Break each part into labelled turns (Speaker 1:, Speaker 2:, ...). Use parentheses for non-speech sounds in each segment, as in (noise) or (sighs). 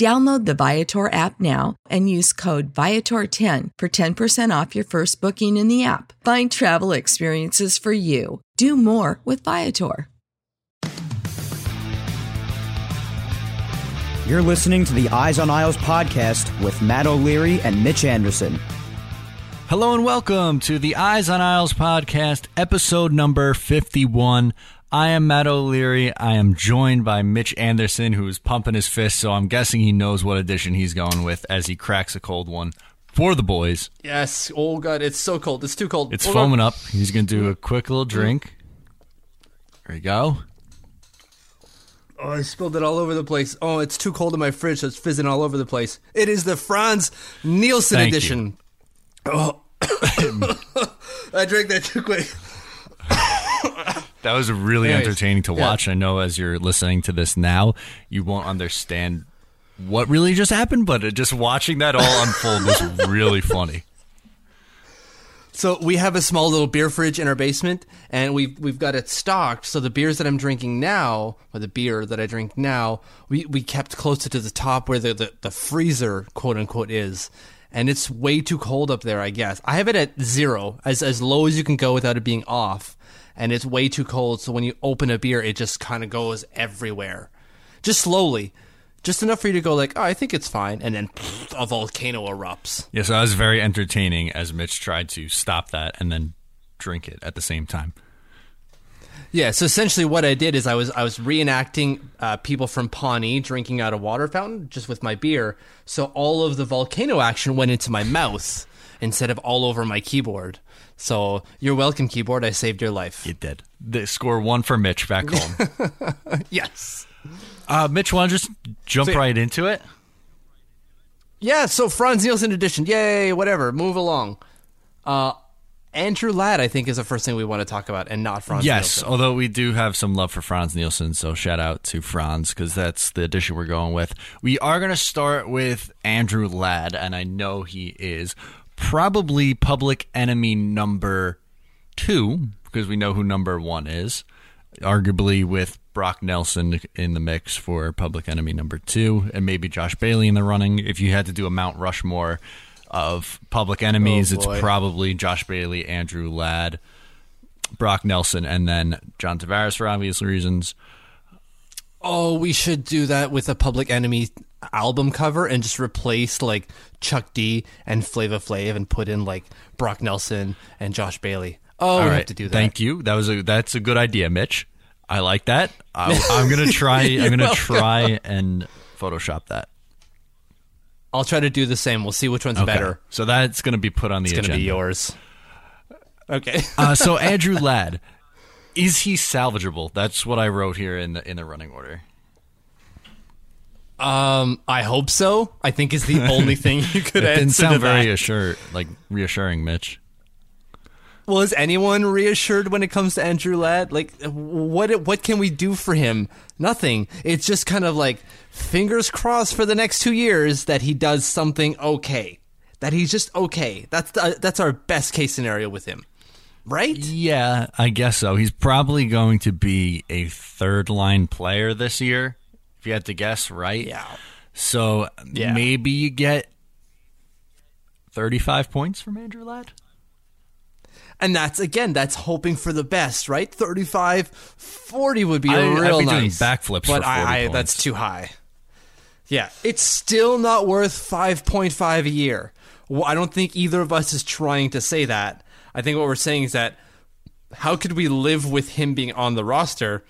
Speaker 1: Download the Viator app now and use code Viator10 for 10% off your first booking in the app. Find travel experiences for you. Do more with Viator.
Speaker 2: You're listening to the Eyes on Isles podcast with Matt O'Leary and Mitch Anderson.
Speaker 3: Hello and welcome to the Eyes on Isles podcast, episode number 51. I am Matt O'Leary. I am joined by Mitch Anderson, who is pumping his fist, so I'm guessing he knows what edition he's going with as he cracks a cold one for the boys.
Speaker 4: Yes. Oh god, it's so cold. It's too cold.
Speaker 3: It's
Speaker 4: Hold
Speaker 3: foaming
Speaker 4: on.
Speaker 3: up. He's going to do a quick little drink. There you go.
Speaker 4: Oh, I spilled it all over the place. Oh, it's too cold in my fridge, so it's fizzing all over the place. It is the Franz Nielsen
Speaker 3: Thank you.
Speaker 4: edition. Oh, (coughs) (coughs) I drank that too quick.
Speaker 3: That was really
Speaker 4: Anyways,
Speaker 3: entertaining to
Speaker 4: yeah.
Speaker 3: watch. I know as you're listening to this now, you won't understand what really just happened, but just watching that all unfold was really funny.
Speaker 4: So we have a small little beer fridge in our basement, and we've we've got it stocked. So the beers that I'm drinking now, or the beer that I drink now, we, we kept closer to the top where the, the, the freezer quote unquote is. And it's way too cold up there, I guess. I have it at zero, as as low as you can go without it being off. And it's way too cold, so when you open a beer, it just kind of goes everywhere. Just slowly. Just enough for you to go like, oh, I think it's fine, and then (laughs) a volcano erupts.
Speaker 3: Yeah, so that was very entertaining as Mitch tried to stop that and then drink it at the same time.
Speaker 4: Yeah, so essentially what I did is I was I was reenacting uh, people from Pawnee drinking out a water fountain just with my beer. So all of the volcano action went into my mouth instead of all over my keyboard. So you're welcome, keyboard. I saved your life.
Speaker 3: It did. The score one for Mitch back home. (laughs)
Speaker 4: Yes.
Speaker 3: uh, Mitch, want to just jump
Speaker 4: So-
Speaker 3: right into it?
Speaker 4: Yeah. So Franz Nielsen edition. Yay! Whatever. Move along. Uh, Andrew Ladd, I think, is the first thing we want to talk about, and not Franz.
Speaker 3: Yes,
Speaker 4: Nielsen.
Speaker 3: although we do have some love for Franz Nielsen, so shout out to Franz because that's the edition we're going with. We are going to start with Andrew Ladd, and I know he is probably public enemy number two because we know who number one is, arguably with Brock Nelson in the mix for public enemy number two, and maybe Josh Bailey in the running. If you had to do a Mount Rushmore of public enemies,
Speaker 4: Oh,
Speaker 3: it's probably Josh Bailey, Andrew Ladd. Brock Nelson, and then John Tavares for obvious reasons.
Speaker 4: Oh, we should do that with a Public Enemy album cover and just replace like Chuck D and Flava Flav and put in like Brock Nelson and Josh Bailey. Oh, we
Speaker 3: All
Speaker 4: have
Speaker 3: right,
Speaker 4: to do that.
Speaker 3: Thank you. That was a that's a good idea, Mitch. I like that. I, I'm gonna (laughs) try. I'm gonna
Speaker 4: welcome.
Speaker 3: try and Photoshop that.
Speaker 4: I'll try to do the same. We'll see which one's
Speaker 3: Okay.
Speaker 4: better.
Speaker 3: So that's gonna be put on the
Speaker 4: It's going to
Speaker 3: agenda.
Speaker 4: be yours. Okay.
Speaker 3: uh, so (laughs) Andrew Ladd, is he salvageable? That's what I wrote here in the in the running order.
Speaker 4: um, I hope so. I think is the (laughs) only thing you could
Speaker 3: It didn't sound
Speaker 4: to
Speaker 3: very assure, like reassuring, Mitch.
Speaker 4: Well, is anyone reassured when it comes to Andrew Ladd? Like, what what can we do for him? Nothing. It's just kind of like fingers crossed for the next two years that he does something okay. That he's just okay. That's the, that's our best case scenario with him, right?
Speaker 3: Yeah, I guess so. He's probably going to be a third line player this year, if you had to guess, right?
Speaker 4: Yeah.
Speaker 3: So
Speaker 4: Yeah.
Speaker 3: maybe you get 35 points from Andrew Ladd.
Speaker 4: And that's again, that's hoping for the best, right? 35, 40 would be
Speaker 3: I- I'd
Speaker 4: real
Speaker 3: be doing
Speaker 4: nice.
Speaker 3: backflips
Speaker 4: but
Speaker 3: for 40
Speaker 4: I, I, that's too high. Yeah, it's still not worth 5.5 a year. Well, I don't think either of us is trying to say that. I think what we're saying is that how could we live with him being on the roster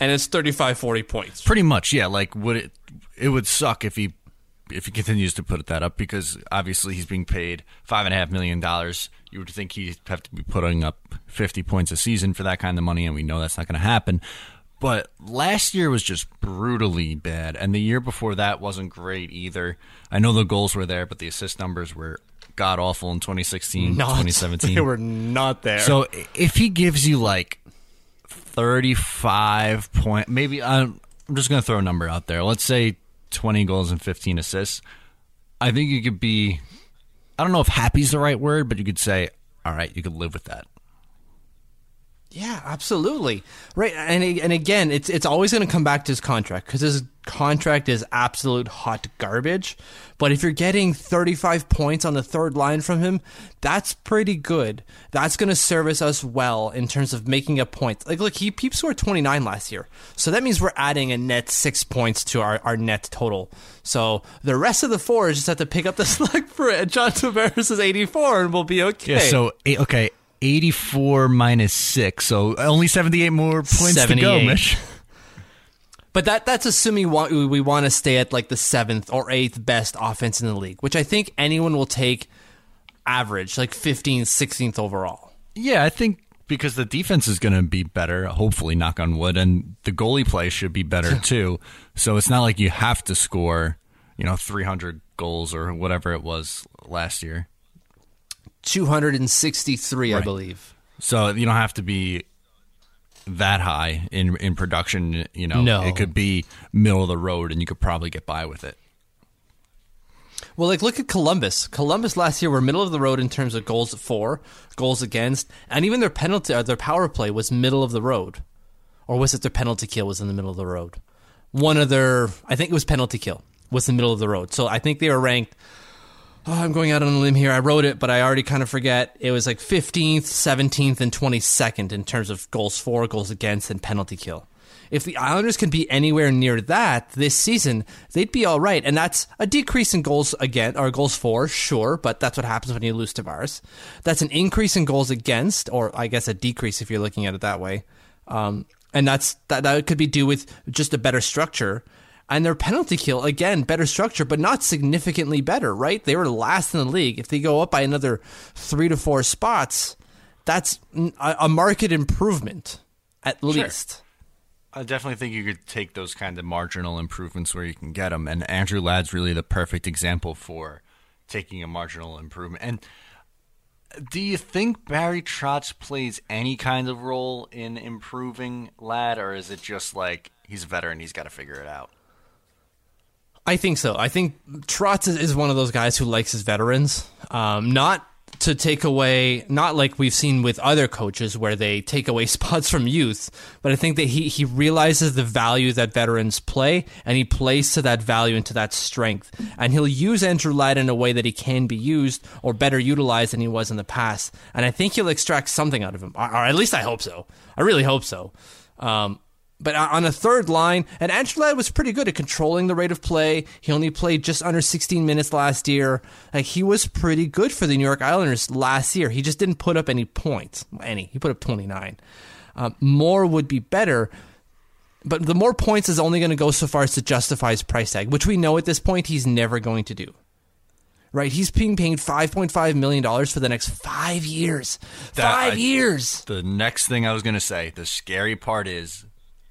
Speaker 4: and it's 35 40 points.
Speaker 3: Pretty much, yeah. Like, would it? It would suck if he if he continues to put that up because obviously he's being paid five and a half million dollars. You would think he'd have to be putting up fifty points a season for that kind of money, and we know that's not going to happen. But last year was just brutally bad, and the year before that wasn't great either. I know the goals were there, but the assist numbers were god awful in 2016,
Speaker 4: Not- (laughs)
Speaker 3: 2017.
Speaker 4: They were not there.
Speaker 3: So if he gives you like 35 point, maybe I'm, I'm just going to throw a number out there. Let's say 20 goals and 15 assists. I think you could be, I don't know if happy's the right word, but you could say, all right, you could live with that.
Speaker 4: Yeah, absolutely. Right, and and again, it's it's always going to come back to his contract because his contract is absolute hot garbage. But if you're getting 35 points on the third line from him, that's pretty good. That's going to service us well in terms of making up points. Like, look, he he scored 29 last year, so that means we're adding a net six points to our, our net total. So the rest of the four just have to pick up the (laughs) slack for it. John Tavares is 84, and we'll be okay.
Speaker 3: Yeah, so, okay, 84 minus 6, so only 78 more points to go,
Speaker 4: 78.
Speaker 3: Mitch. (laughs)
Speaker 4: But that that's assuming we, we want to stay at like the seventh or eighth best offense in the league, which I think anyone will take average, like 15th, 16th overall.
Speaker 3: Yeah, I think because the defense is going to be better, hopefully, knock on wood, and the goalie play should be better (laughs) too. So it's not like you have to score, you know, 300 goals or whatever it was last year.
Speaker 4: 263, I believe.
Speaker 3: So you don't have to be that high in in production. You know,
Speaker 4: No.
Speaker 3: it could be middle of the road, and you could probably get by with it.
Speaker 4: Well, like look at Columbus. Columbus last year were middle of the road in terms of goals for, goals against, and even their penalty, or their power play was middle of the road, or was it their penalty kill was in the middle of the road? One of their, I think it was penalty kill was the middle of the road. So I think they were ranked. Oh, I'm going out on a limb here. I wrote it, but I already kind of forget. It was like 15th, 17th, and 22nd in terms of goals for, goals against, and penalty kill. If the Islanders can be anywhere near that this season, they'd be all right. And that's a decrease in goals again or goals for, sure, but that's what happens when you lose Tavares. That's an increase in goals against, or I guess a decrease if you're looking at it that way. Um, and that's that, that could be due with just a better structure. And their penalty kill, again, better structure, but not significantly better, right? They were last in the league. If they go up by another three to four spots, that's a market improvement, at least.
Speaker 3: I definitely think you could take those kind of marginal improvements where you can get them, and Andrew Ladd's really the perfect example for taking a marginal improvement. And do you think Barry Trotz plays any kind of role in improving Ladd, or is it just like he's a veteran, he's got to figure it out?
Speaker 4: I think so. I think Trotz is, one of those guys who likes his veterans. Um, not to take away, not like we've seen with other coaches where they take away (laughs) spots from youth, but I think that he, he realizes the value that veterans play and he plays to that value and to that strength. And he'll use Andrew Ladd in a way that he can be used or better utilized than he was in the past. And I think he'll extract something out of him, or, or at least I hope so. I really hope so. Um, but on a third line, and Andrew was pretty good at controlling the rate of play. He only played just under 16 minutes last year. Like he was pretty good for the New York Islanders last year. He just didn't put up any points. Any. He put up 29. Um, more would be better. But the more points is only going to go so far as to justify his price tag, which we know at this point he's never going to do. Right? He's being paid $5.5 million for the next five years.
Speaker 3: That-
Speaker 4: five
Speaker 3: I-
Speaker 4: years.
Speaker 3: The next thing I was going to say, the scary part is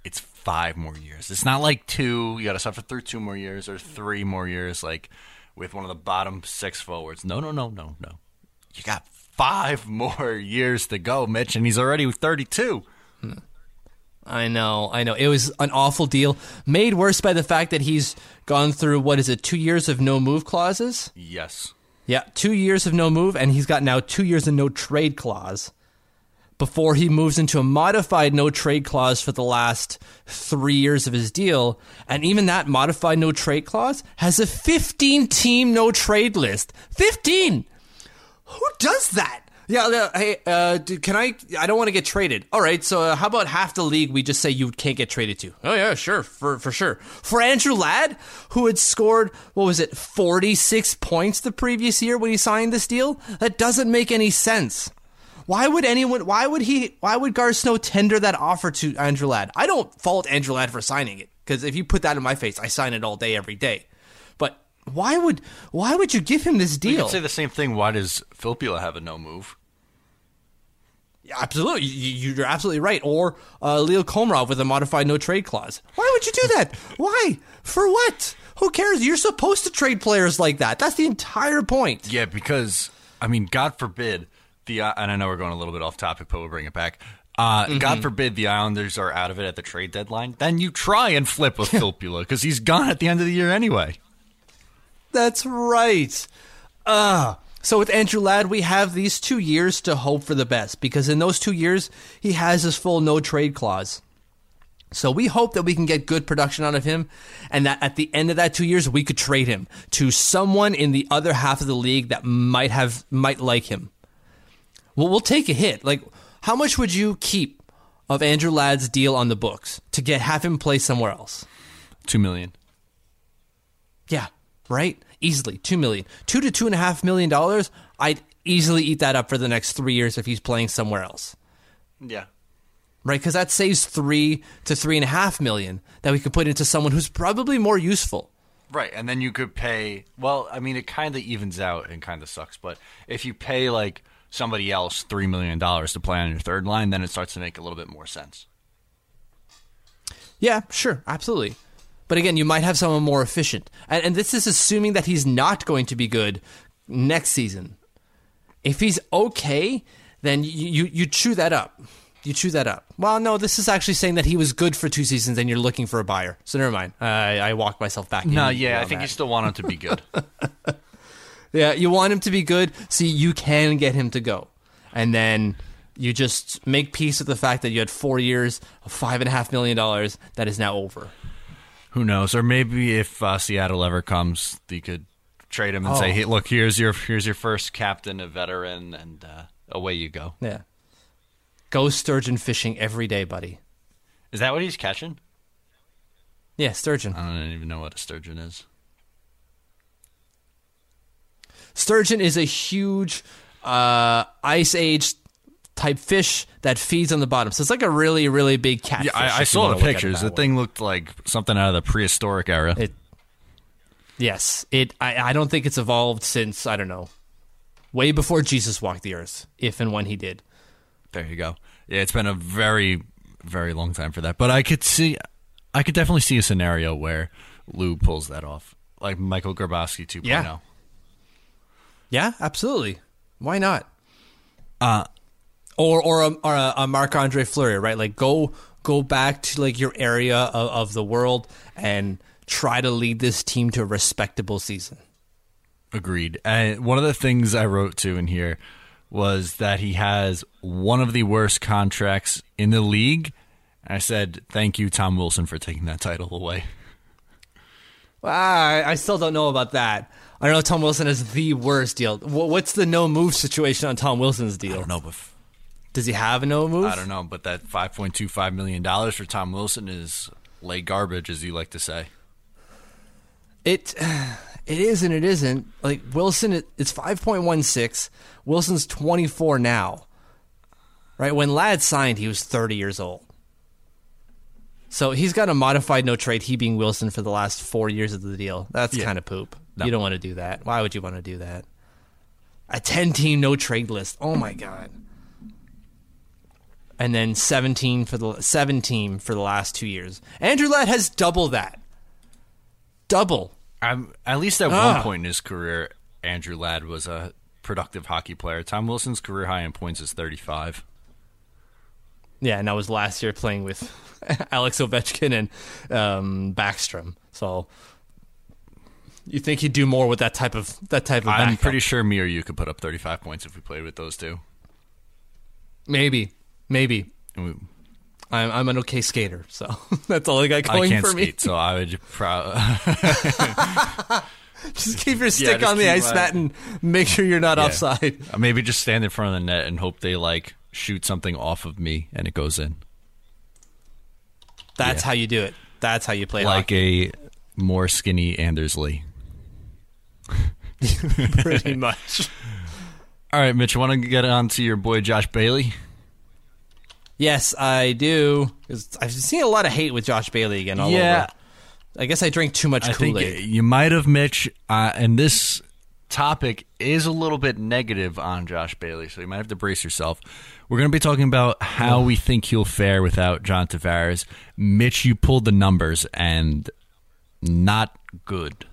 Speaker 3: it's five more years. It's not like two, you got to suffer through two more years or three more years, like with one of the bottom six forwards. No, no, no, no, no. You got five (laughs) more years to go, Mitch, and he's already 32. Hmm.
Speaker 4: I know, I know. It was an awful deal, made worse by the fact that he's gone through what is it, two years of no move clauses?
Speaker 3: Yes.
Speaker 4: Yeah, two years of no move, and he's got now two years of no trade clause. Before he moves into a modified no trade clause for the last three years of his deal. And even that modified no trade clause has a 15 team no trade list. 15! Who does that? Yeah, hey, uh, dude, can I? I don't want to get traded. All right, so uh, how about half the league we just say you can't get traded to? Oh yeah, sure, for for sure. For Andrew Ladd, who had scored what was it, forty six points the previous year when he signed this deal, that doesn't make any sense. Why would anyone? Why would he? Why would Garth Snow tender that offer to Andrew Ladd? I don't fault Andrew Ladd for signing it because if you put that in my face, I sign it all day, every day. But why would why would you give him this
Speaker 3: You
Speaker 4: deal?
Speaker 3: could say the same thing. Why does Filppula have a no move?
Speaker 4: Yeah, absolutely, you, you're absolutely right. Or uh, Leo Komarov with a modified no trade clause. Why would you do that? Why? For what? Who cares? You're supposed to trade players like that. That's the entire point.
Speaker 3: Yeah, because I mean, God forbid the uh, and I know we're going a little bit off topic, but we'll bring it back. Uh, God forbid the Islanders are out of it at the trade deadline. Then you try and flip with (laughs) Filppula because he's gone at the end of the year anyway.
Speaker 4: That's right. Uh, so with Andrew Ladd, we have these two years to hope for the best because in those two years, he has his full no trade clause. So we hope that we can get good production out of him and that at the end of that two years, we could trade him to someone in the other half of the league that might have, might like him. Well, we'll take a hit. Like, how much would you keep of Andrew Ladd's deal on the books to get have him play somewhere else?
Speaker 3: Two million.
Speaker 4: Yeah, right. Easily two million, two to two and a half million dollars. I'd easily eat that up for the next three years if he's playing somewhere else,
Speaker 3: Yeah.
Speaker 4: right? Because that saves three to three and a half million that we could put into someone who's probably more useful.
Speaker 3: Right, and then you could pay. Well, I mean, it kind of evens out and kind of sucks. But if you pay like somebody else three million dollars to play on your third line, then it starts to make a little bit more sense.
Speaker 4: Yeah, sure, absolutely. But again, you might have someone more efficient, and, and this is assuming that he's not going to be good next season. If he's okay, then you you, you chew that up. You chew that up. Well, no, this is actually saying that he was good for two seasons, and you're looking for a buyer. So never mind. I, I walked myself back.
Speaker 3: No, yeah, I think
Speaker 4: that.
Speaker 3: you still want him to be good. (laughs)
Speaker 4: Yeah, you want him to be good, See, you can get him to go, and then you just make peace with the fact that you had four years of five and a half million dollars that is now over.
Speaker 3: Who knows? Or maybe if uh, Seattle ever comes, you could trade him and say,
Speaker 4: Oh.
Speaker 3: "Hey, look, here's your here's your first captain, a veteran, and uh, away you go."
Speaker 4: Yeah, go sturgeon fishing every day, buddy.
Speaker 3: Is that what he's catching?
Speaker 4: Yeah, sturgeon.
Speaker 3: I don't even know what a sturgeon is.
Speaker 4: Sturgeon is a huge uh, ice age type fish that feeds on the bottom. So it's like a really, really big catfish.
Speaker 3: Yeah, I, I saw the
Speaker 4: look at it
Speaker 3: pictures. The
Speaker 4: way.
Speaker 3: thing looked like something out of the prehistoric era.
Speaker 4: It, yes, it. I, I don't think it's evolved since I don't know, way before Jesus walked the earth, if and when he did.
Speaker 3: There you go. Yeah, it's been a very, very long time for that. But I could see, I could definitely see a scenario where Lou pulls that off, like Michael Grabovski oh. 2.0.
Speaker 4: Yeah. Yeah, absolutely. Why not?
Speaker 3: Uh,
Speaker 4: Or or a, or a, a Marc Andre Fleury, right? Like go go back to like your area of, of the world and try to lead this team to a respectable season.
Speaker 3: Agreed. And one of the things I wrote to in here was that he has one of the worst contracts in the league. I said, "Thank you, Tom Wilson, for taking that title away." (laughs)
Speaker 4: I, I still don't know about that. I don't know Tom Wilson has the worst deal. Wh- What's the no move situation on Tom Wilson's deal?
Speaker 3: I don't know, but
Speaker 4: Does he have a no move?
Speaker 3: I don't know, but that five point two five million dollars for Tom Wilson is lay garbage, as you like to say.
Speaker 4: It (sighs) it is and it isn't. Like Wilson, it, it's five point one six. Wilson's twenty four now. Right when Ladd signed, he was thirty years old. So he's got a modified no trade. He being Wilson for the last four years of the deal. That's
Speaker 3: Yeah.
Speaker 4: kind of poop.
Speaker 3: No.
Speaker 4: You don't want to do that. Why would you want to do that? A ten team no trade list. Oh my god. And then seventeen for the seven team for the last two years. Andrew Ladd has double that. Double.
Speaker 3: I'm, at least at
Speaker 4: Ah.
Speaker 3: one point in his career, Andrew Ladd was a productive hockey player. Tom Wilson's career high in points is 35.
Speaker 4: Yeah, and that was last year playing with (laughs) Alex Ovechkin and um, Backstrom. So you think he'd do more with that type of that type of
Speaker 3: I'm
Speaker 4: backup?
Speaker 3: pretty sure me or you could put up 35 points if we played with those two.
Speaker 4: maybe Maybe.
Speaker 3: We-
Speaker 4: I'm, I'm an okay skater, so (laughs) that's all I got going I
Speaker 3: can't
Speaker 4: for me.
Speaker 3: skate, so I would (laughs) pro-
Speaker 4: Just keep your stick
Speaker 3: just
Speaker 4: on the ice mat and make sure you're not
Speaker 3: Yeah.
Speaker 4: offside.
Speaker 3: maybe just stand in front of the net and hope they like shoot something off of me and it goes in,
Speaker 4: That's
Speaker 3: Yeah.
Speaker 4: how you do it. That's how you play
Speaker 3: like
Speaker 4: hockey.
Speaker 3: a more skinny Anders Lee. (laughs)
Speaker 4: pretty much.
Speaker 3: All right, Mitch, want to get on to your boy Josh Bailey?
Speaker 4: Yes, I do. I've seen a lot of hate with Josh Bailey again. All
Speaker 3: Yeah.
Speaker 4: over. I guess I drink too much
Speaker 3: I think
Speaker 4: Kool Aid.
Speaker 3: you might have, Mitch, uh, and this topic is a little bit negative on Josh Bailey, so you might have to brace yourself. We're going to be talking about how we think he'll fare without John Tavares. Mitch, you pulled the numbers, and not good.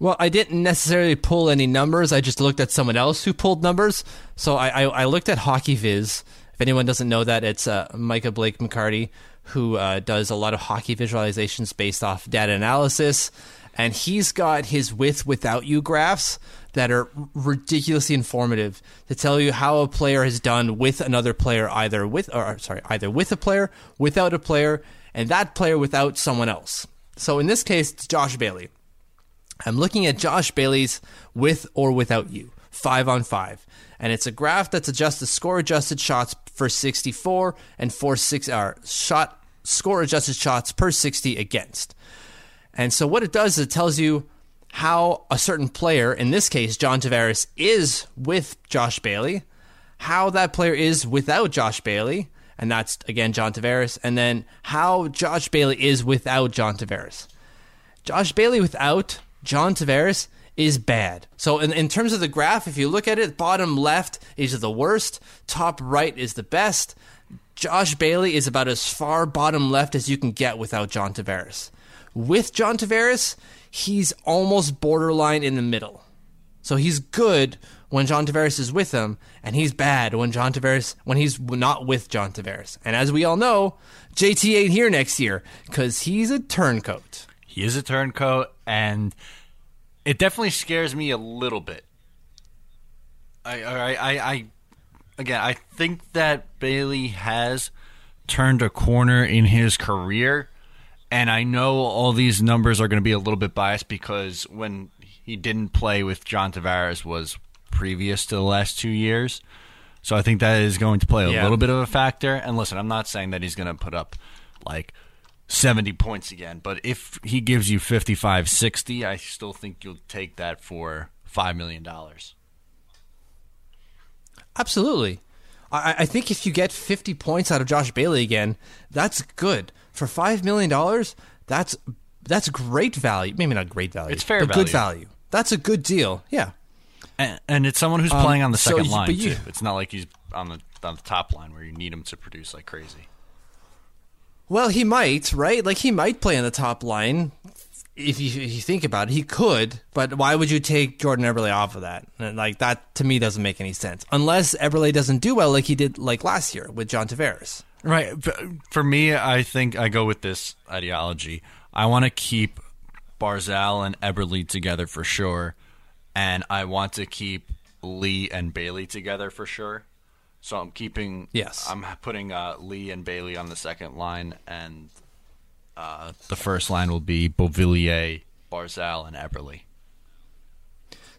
Speaker 4: Well, I didn't necessarily pull any numbers. I just looked at someone else who pulled numbers. So I, I, I looked at Hockey Viz. If anyone doesn't know that, it's uh, Micah Blake McCurdy who uh, does a lot of hockey visualizations based off data analysis. And he's got his with without you graphs that are ridiculously informative to tell you how a player has done with another player, either with or sorry, either with a player, without a player, and that player without someone else. So in this case, it's Josh Bailey. I'm looking at Josh Bailey's with or without you, five on five. And it's a graph that's adjusted score adjusted shots for 64 and for six or shot score adjusted shots per 60 against. And so what it does is it tells you how a certain player, in this case John Tavares, is with Josh Bailey, how that player is without Josh Bailey, and that's again John Tavares, and then how Josh Bailey is without John Tavares. Josh Bailey without John Tavares is bad. So in, in terms of the graph, if you look at it, bottom left is the worst, top right is the best. Josh Bailey is about as far bottom left as you can get without John Tavares. With John Tavares, he's almost borderline in the middle. So he's good when John Tavares is with him, and he's bad when John Tavares when he's not with John Tavares. And as we all know, JT ain't here next year because he's a turncoat.
Speaker 3: He is a turncoat, and it definitely scares me a little bit. I, I, I, I, again, I think that Bailey has turned a corner in his career, and I know all these numbers are going to be a little bit biased because when he didn't play with John Tavares was previous to the last two years. So I think that is going to play a
Speaker 4: Yeah.
Speaker 3: little bit of a factor. And listen, I'm not saying that he's going to put up like 70 points again, but if he gives you 55, 60, I still think you'll take that for $5 million.
Speaker 4: Absolutely. I, I think if you get 50 points out of Josh Bailey again, that's good. For $5 million, that's that's great value. Maybe not great value.
Speaker 3: It's fair
Speaker 4: but good
Speaker 3: value.
Speaker 4: value. That's a good deal. Yeah.
Speaker 3: And, and it's someone who's
Speaker 4: Um,
Speaker 3: playing on the
Speaker 4: so
Speaker 3: second
Speaker 4: you-
Speaker 3: line,
Speaker 4: you-
Speaker 3: too. It's not like he's on the, on the top line where you need him to produce like crazy.
Speaker 4: Well, he might, right? Like he might play on the top line. If you, if you think about it, he could. But why would you take Jordan Eberle off of that? And, Like that to me doesn't make any sense. Unless Eberle doesn't do well like he did like last year with John Tavares.
Speaker 3: Right. For me, I think I go with this ideology. I want to keep Barzal and Eberle together for sure, and I want to keep Lee and Bailey together for sure. So I'm keeping.
Speaker 4: Yes.
Speaker 3: I'm putting uh, Lee and Bailey on the second line, and uh, the first line will be Beauvillier, Barzal, and Eberle.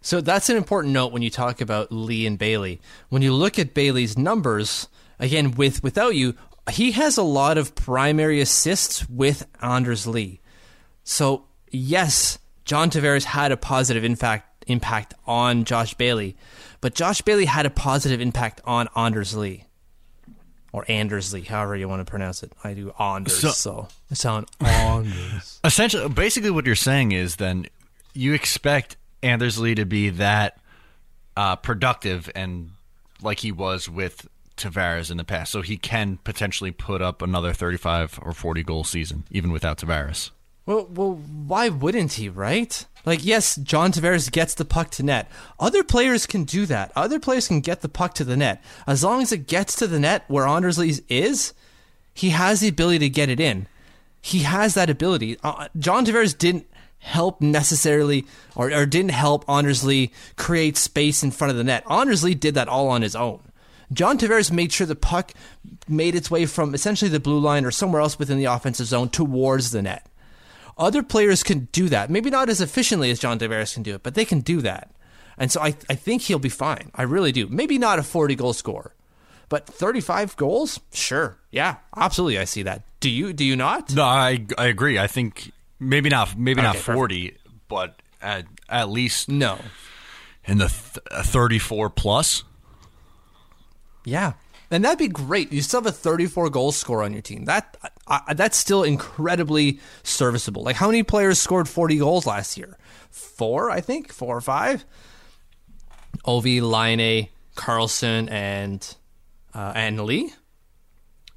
Speaker 4: So that's an important note when you talk about Lee and Bailey. When you look at Bailey's numbers, again with without you, he has a lot of primary assists with Anders Lee. So yes, John Tavares had a positive impact impact on Josh Bailey, but Josh Bailey had a positive impact on Anders Lee. Or Anders Lee, however you want to pronounce it. I do Anders,
Speaker 3: So-
Speaker 4: so, I sound (laughs) Anders.
Speaker 3: Essentially, basically, what you're saying is then you expect Anders Lee to be that uh, productive and like he was with Tavares in the past, so he can potentially put up another 35 or 40 goal season even without Tavares.
Speaker 4: Well, well, why wouldn't he, right? Like, yes, John Tavares gets the puck to net. Other players can do that. Other players can get the puck to the net. As long as it gets to the net where Anders is, he has the ability to get it in. He has that ability. Uh, John Tavares didn't help necessarily, or, or didn't help Anders create space in front of the net. Anders did that all on his own. John Tavares made sure the puck made its way from essentially the blue line or somewhere else within the offensive zone towards the net. Other players can do that. Maybe not as efficiently as John Tavares can do it, but they can do that. And so I, I think he'll be fine. I really do. Maybe not a 40 goal score, but 35 goals? Sure. Yeah, absolutely. I see that. Do you do you not?
Speaker 3: No, I I agree. I think maybe not maybe not
Speaker 4: Okay, perfect.
Speaker 3: 40, but at at least
Speaker 4: No.
Speaker 3: in the th- uh, 34 plus.
Speaker 4: Yeah. And that'd be great. You still have a 34 goal score on your team. That I, that's still incredibly serviceable. Like how many players scored 40 goals last year? Four, I think, four or five. Ovi, Laine, Carlson, and uh, and Lee.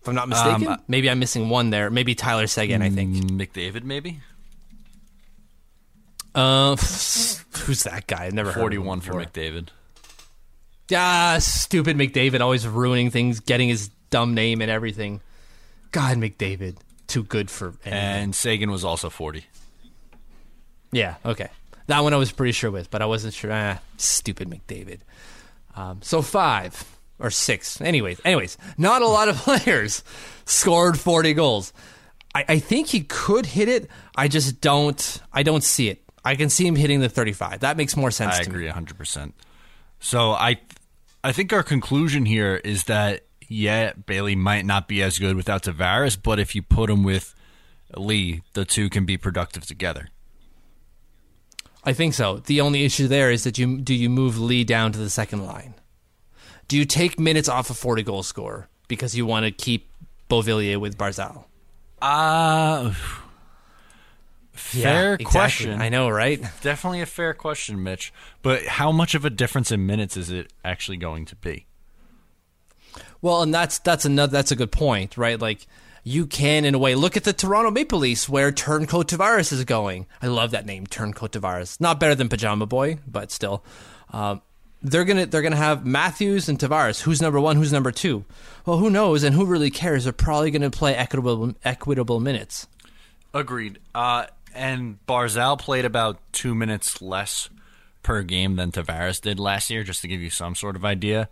Speaker 4: If I'm not mistaken,
Speaker 3: Um,
Speaker 4: maybe I'm missing one there. Maybe Tyler Seguin. I think.
Speaker 3: McDavid maybe
Speaker 4: Uh, (laughs) who's that guy? I've never heard
Speaker 3: 41 for. McDavid.
Speaker 4: Ah, stupid McDavid, always ruining things, getting his dumb name and everything. God, McDavid, too good for anything.
Speaker 3: And Seguin was also 40.
Speaker 4: Yeah, okay. That one I was pretty sure with, but I wasn't sure. Ah, stupid McDavid. Um, so five or six. Anyways, anyways, not a lot of (laughs) players scored 40 goals. I, I think he could hit it. I just don't. I don't see it. I can see him hitting the 35. That makes more sense
Speaker 3: I agree
Speaker 4: me.
Speaker 3: 100%. So I I think our conclusion here is that yeah, Bailey might not be as good without Tavares, but if you put him with Lee, the two can be productive together.
Speaker 4: I think so. The only issue there is that you do you move Lee down to the second line? Do you take minutes off a 40 goal score because you want to keep Beauvillier with Barzal?
Speaker 3: Uh fair
Speaker 4: exactly.
Speaker 3: question.
Speaker 4: I know, right? (laughs)
Speaker 3: Definitely a fair question, Mitch. But how much of a difference in minutes is it actually going to be?
Speaker 4: Well, and that's that's another that's a good point, right? Like you can in a way look at the Toronto Maple Leafs where Turncoat Tavares is going. I love that name, Turncoat Tavares. Not better than Pajama Boy, but still. Um, they're gonna they're gonna have Matthews and Tavares. Who's number one? Who's number two? Well, who knows? And who really cares? They're probably gonna play equitable equitable minutes.
Speaker 3: Agreed. Uh, and Barzal played about two minutes less per game than Tavares did last year, just to give you some sort of idea.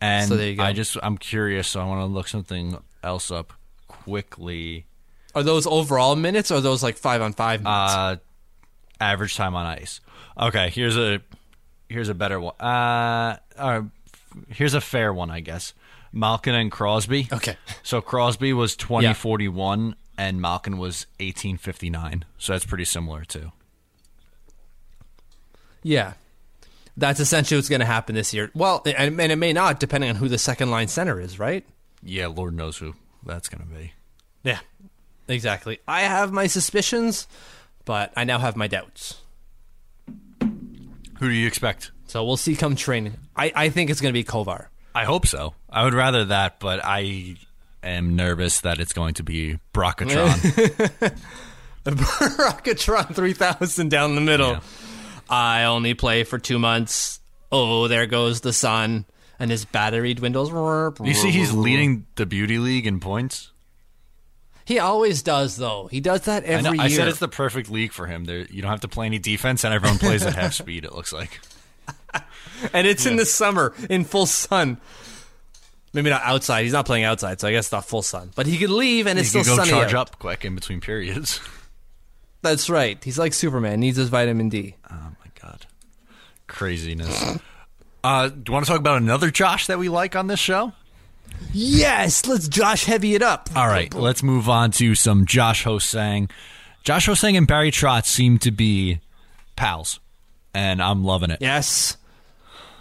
Speaker 3: And
Speaker 4: So there you go.
Speaker 3: I just I'm curious, so I want to look something else up quickly.
Speaker 4: Are those overall minutes or are those like five on five minutes?
Speaker 3: Uh, average time on ice. Okay, here's a here's a better one. Uh, uh, here's a fair one, I guess. Malkin and Crosby.
Speaker 4: Okay.
Speaker 3: So Crosby was twenty
Speaker 4: Yeah.
Speaker 3: forty one, and Malkin was eighteen fifty nine. So that's pretty similar too.
Speaker 4: yeah. That's essentially what's going to happen this year. Well, and, and it may not, depending on who the second line center is, right?
Speaker 3: Yeah, Lord knows who that's gonna be.
Speaker 4: Yeah, exactly. I have my suspicions, but I now have my doubts.
Speaker 3: Who do you expect?
Speaker 4: So we'll see come training. I, I think it's going to be Kovar.
Speaker 3: I hope so. I would rather that, but I am nervous that it's going to be Brocatron. (laughs)
Speaker 4: Rocketron 3000 down the middle.
Speaker 3: Yeah.
Speaker 4: I only play for two months. Oh, there goes the sun. And his battery dwindles.
Speaker 3: you see, he's leading the beauty league in points.
Speaker 4: He always does, though. He does that
Speaker 3: I,
Speaker 4: every
Speaker 3: know,
Speaker 4: year.
Speaker 3: I said it's the perfect league for him. There, you don't have to play any defense, and everyone plays at half (laughs) speed. It looks like.
Speaker 4: and it's in the summer in full sun. Maybe not outside. He's not playing outside, so I guess not full sun. But he could leave, and it's
Speaker 3: you
Speaker 4: still
Speaker 3: can go
Speaker 4: sunny
Speaker 3: charge
Speaker 4: out.
Speaker 3: up quick in between periods. (laughs)
Speaker 4: That's right. He's like Superman. Needs his vitamin D.
Speaker 3: Oh my god, craziness. Uh, do you want to talk about another Josh that we like on this show?
Speaker 4: Yes, let's Josh heavy it up.
Speaker 3: All right, let's move on to some Josh Hosang. Josh Hosang and Barry Trotz seem to be pals, and I'm loving it.
Speaker 4: Yes.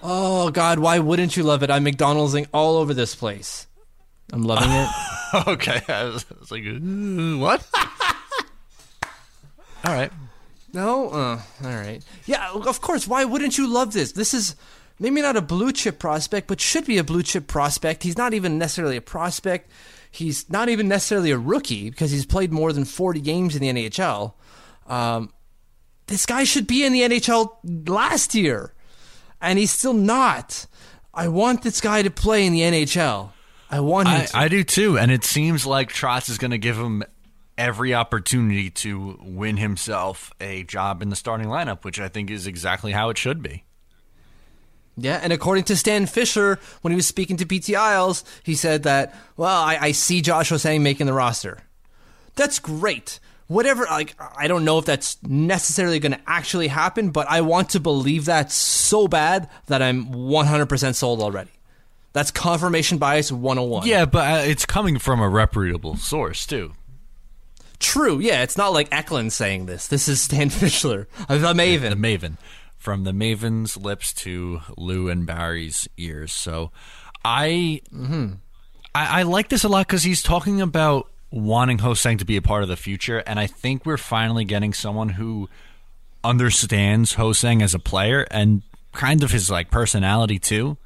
Speaker 4: Oh God, why wouldn't you love it? I'm McDonald'sing all over this place. I'm loving it. (laughs)
Speaker 3: okay, I was, I was like, what? (laughs) All right.
Speaker 4: No, uh, all right. Yeah, of course. Why wouldn't you love this? This is maybe not a blue chip prospect, but should be a blue chip prospect. He's not even necessarily a prospect. He's not even necessarily a rookie because he's played more than 40 games in the NHL. Um, this guy should be in the NHL last year, and he's still not. I want this guy to play in the NHL. I want him
Speaker 3: I,
Speaker 4: to.
Speaker 3: I do too, and it seems like Trotz is going to give him every opportunity to win himself a job in the starting lineup, which I think is exactly how it should be.
Speaker 4: Yeah, and according to Stan Fischler, when he was speaking to PT Isles, he said that, well, I, I see Josh Hosang making the roster. That's great. Whatever, like, I don't know if that's necessarily going to actually happen, but I want to believe that so bad that I'm 100% sold already. That's confirmation bias 101.
Speaker 3: Yeah, but uh, it's coming from a reputable source too.
Speaker 4: True, yeah, it's not like Eklund saying this. This is Stan (laughs) Fischler, the Maven.
Speaker 3: The Maven. From the Maven's lips to Lou and Barry's ears. So I I, I like this a lot because he's talking about wanting Hosang to be a part of the future, and I think we're finally getting someone who understands Hosang as a player and kind of his like personality too.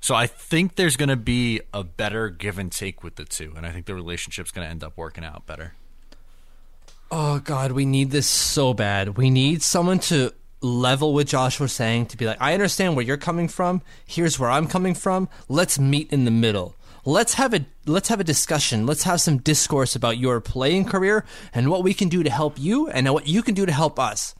Speaker 3: So I think there's going to be a better give and take with the two, and I think the relationship's going to end up working out better.
Speaker 4: Oh God, we need this so bad. We need someone to level with Josh saying to be like, I understand where you're coming from. Here's where I'm coming from. Let's meet in the middle. Let's have a let's have a discussion. Let's have some discourse about your playing career and what we can do to help you and what you can do to help us.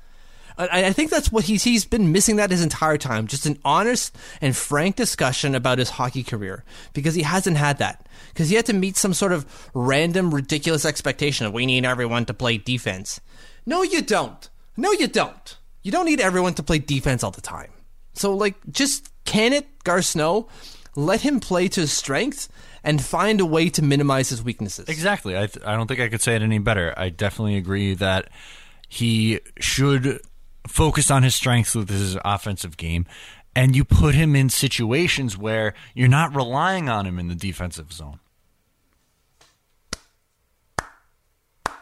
Speaker 4: I, I think that's what he's he's been missing that his entire time. Just an honest and frank discussion about his hockey career because he hasn't had that. Because he had to meet some sort of random, ridiculous expectation of we need everyone to play defense. No, you don't. No, you don't. You don't need everyone to play defense all the time. So, like, just can it, Garth Snow? Let him play to his strengths and find a way to minimize his weaknesses.
Speaker 3: Exactly. I, th- I don't think I could say it any better. I definitely agree that he should focus on his strengths with his offensive game. And you put him in situations where you're not relying on him in the defensive zone.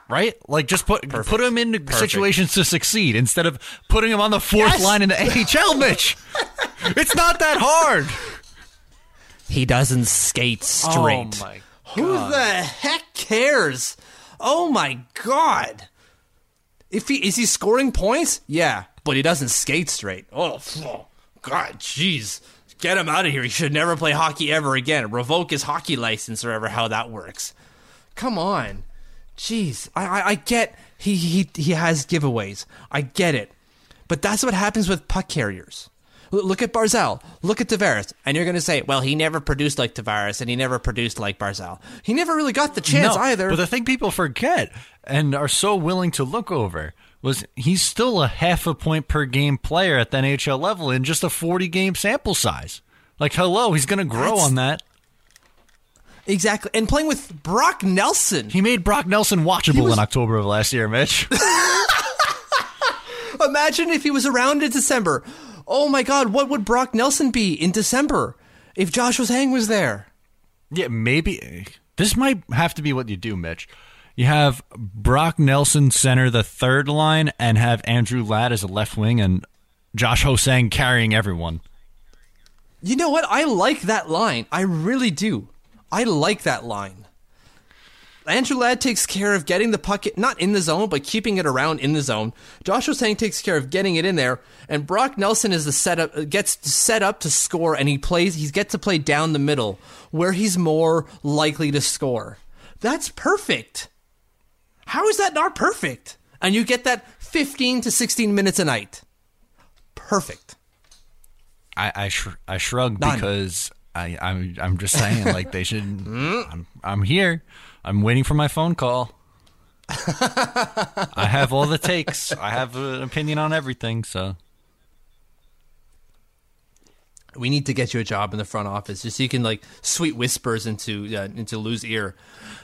Speaker 3: Right? Like just put put him in situations to succeed instead of putting him on the fourth
Speaker 4: Yes!
Speaker 3: line in the AHL, Mitch. (laughs) it's not that hard.
Speaker 4: He doesn't skate oh straight.
Speaker 3: Oh my
Speaker 4: Who the heck cares? Oh my god. If he is he scoring points? Yeah, but he doesn't skate straight. Oh, phew. god, jeez. Get him out of here. He should never play hockey ever again. Revoke his hockey license or ever how that works. Come on. Jeez. I I, I get he, he he has giveaways. I get it. But that's what happens with puck carriers. Look at Barzal. Look at Tavares. And you're going to say, well, he never produced like Tavares and he never produced like Barzal. He never really got the chance
Speaker 3: No,
Speaker 4: either.
Speaker 3: But the thing people forget and are so willing to look over was he's still a half a point per game player at the NHL level in just a 40 game sample size. Like, hello, he's going to grow
Speaker 4: That's-
Speaker 3: on that.
Speaker 4: exactly. And playing with Brock Nelson.
Speaker 3: He made Brock Nelson watchable
Speaker 4: was-
Speaker 3: in October of last year, Mitch. (laughs)
Speaker 4: Imagine if he was around in December. Oh my God, what would Brock Nelson be in December if Josh Hosang was there?
Speaker 3: yeah, maybe. This might have to be what you do, Mitch. You have Brock Nelson center the third line and have Andrew Ladd as a left wing and Josh Hosang carrying everyone.
Speaker 4: You know what? I like that line. I really do. I like that line. Andrew Ladd takes care of getting the puck, not in the zone, but keeping it around in the zone. Joshua Hosang takes care of getting it in there, and Brock Nelson is the setup uh, gets set up to score, and he plays. He gets to play down the middle where he's more likely to score. That's perfect. How is that not perfect? And you get that 15 to 16 minutes a night. Perfect.
Speaker 3: I I, sh- I shrug
Speaker 4: None.
Speaker 3: because I I'm I'm just saying like they should. (laughs) Hmm? I'm I'm here. I'm waiting for my phone call. I have all the takes. I have an opinion on everything. So
Speaker 4: We need to get you a job in the front office just so you can like sweet whispers into uh, into Lou's ear.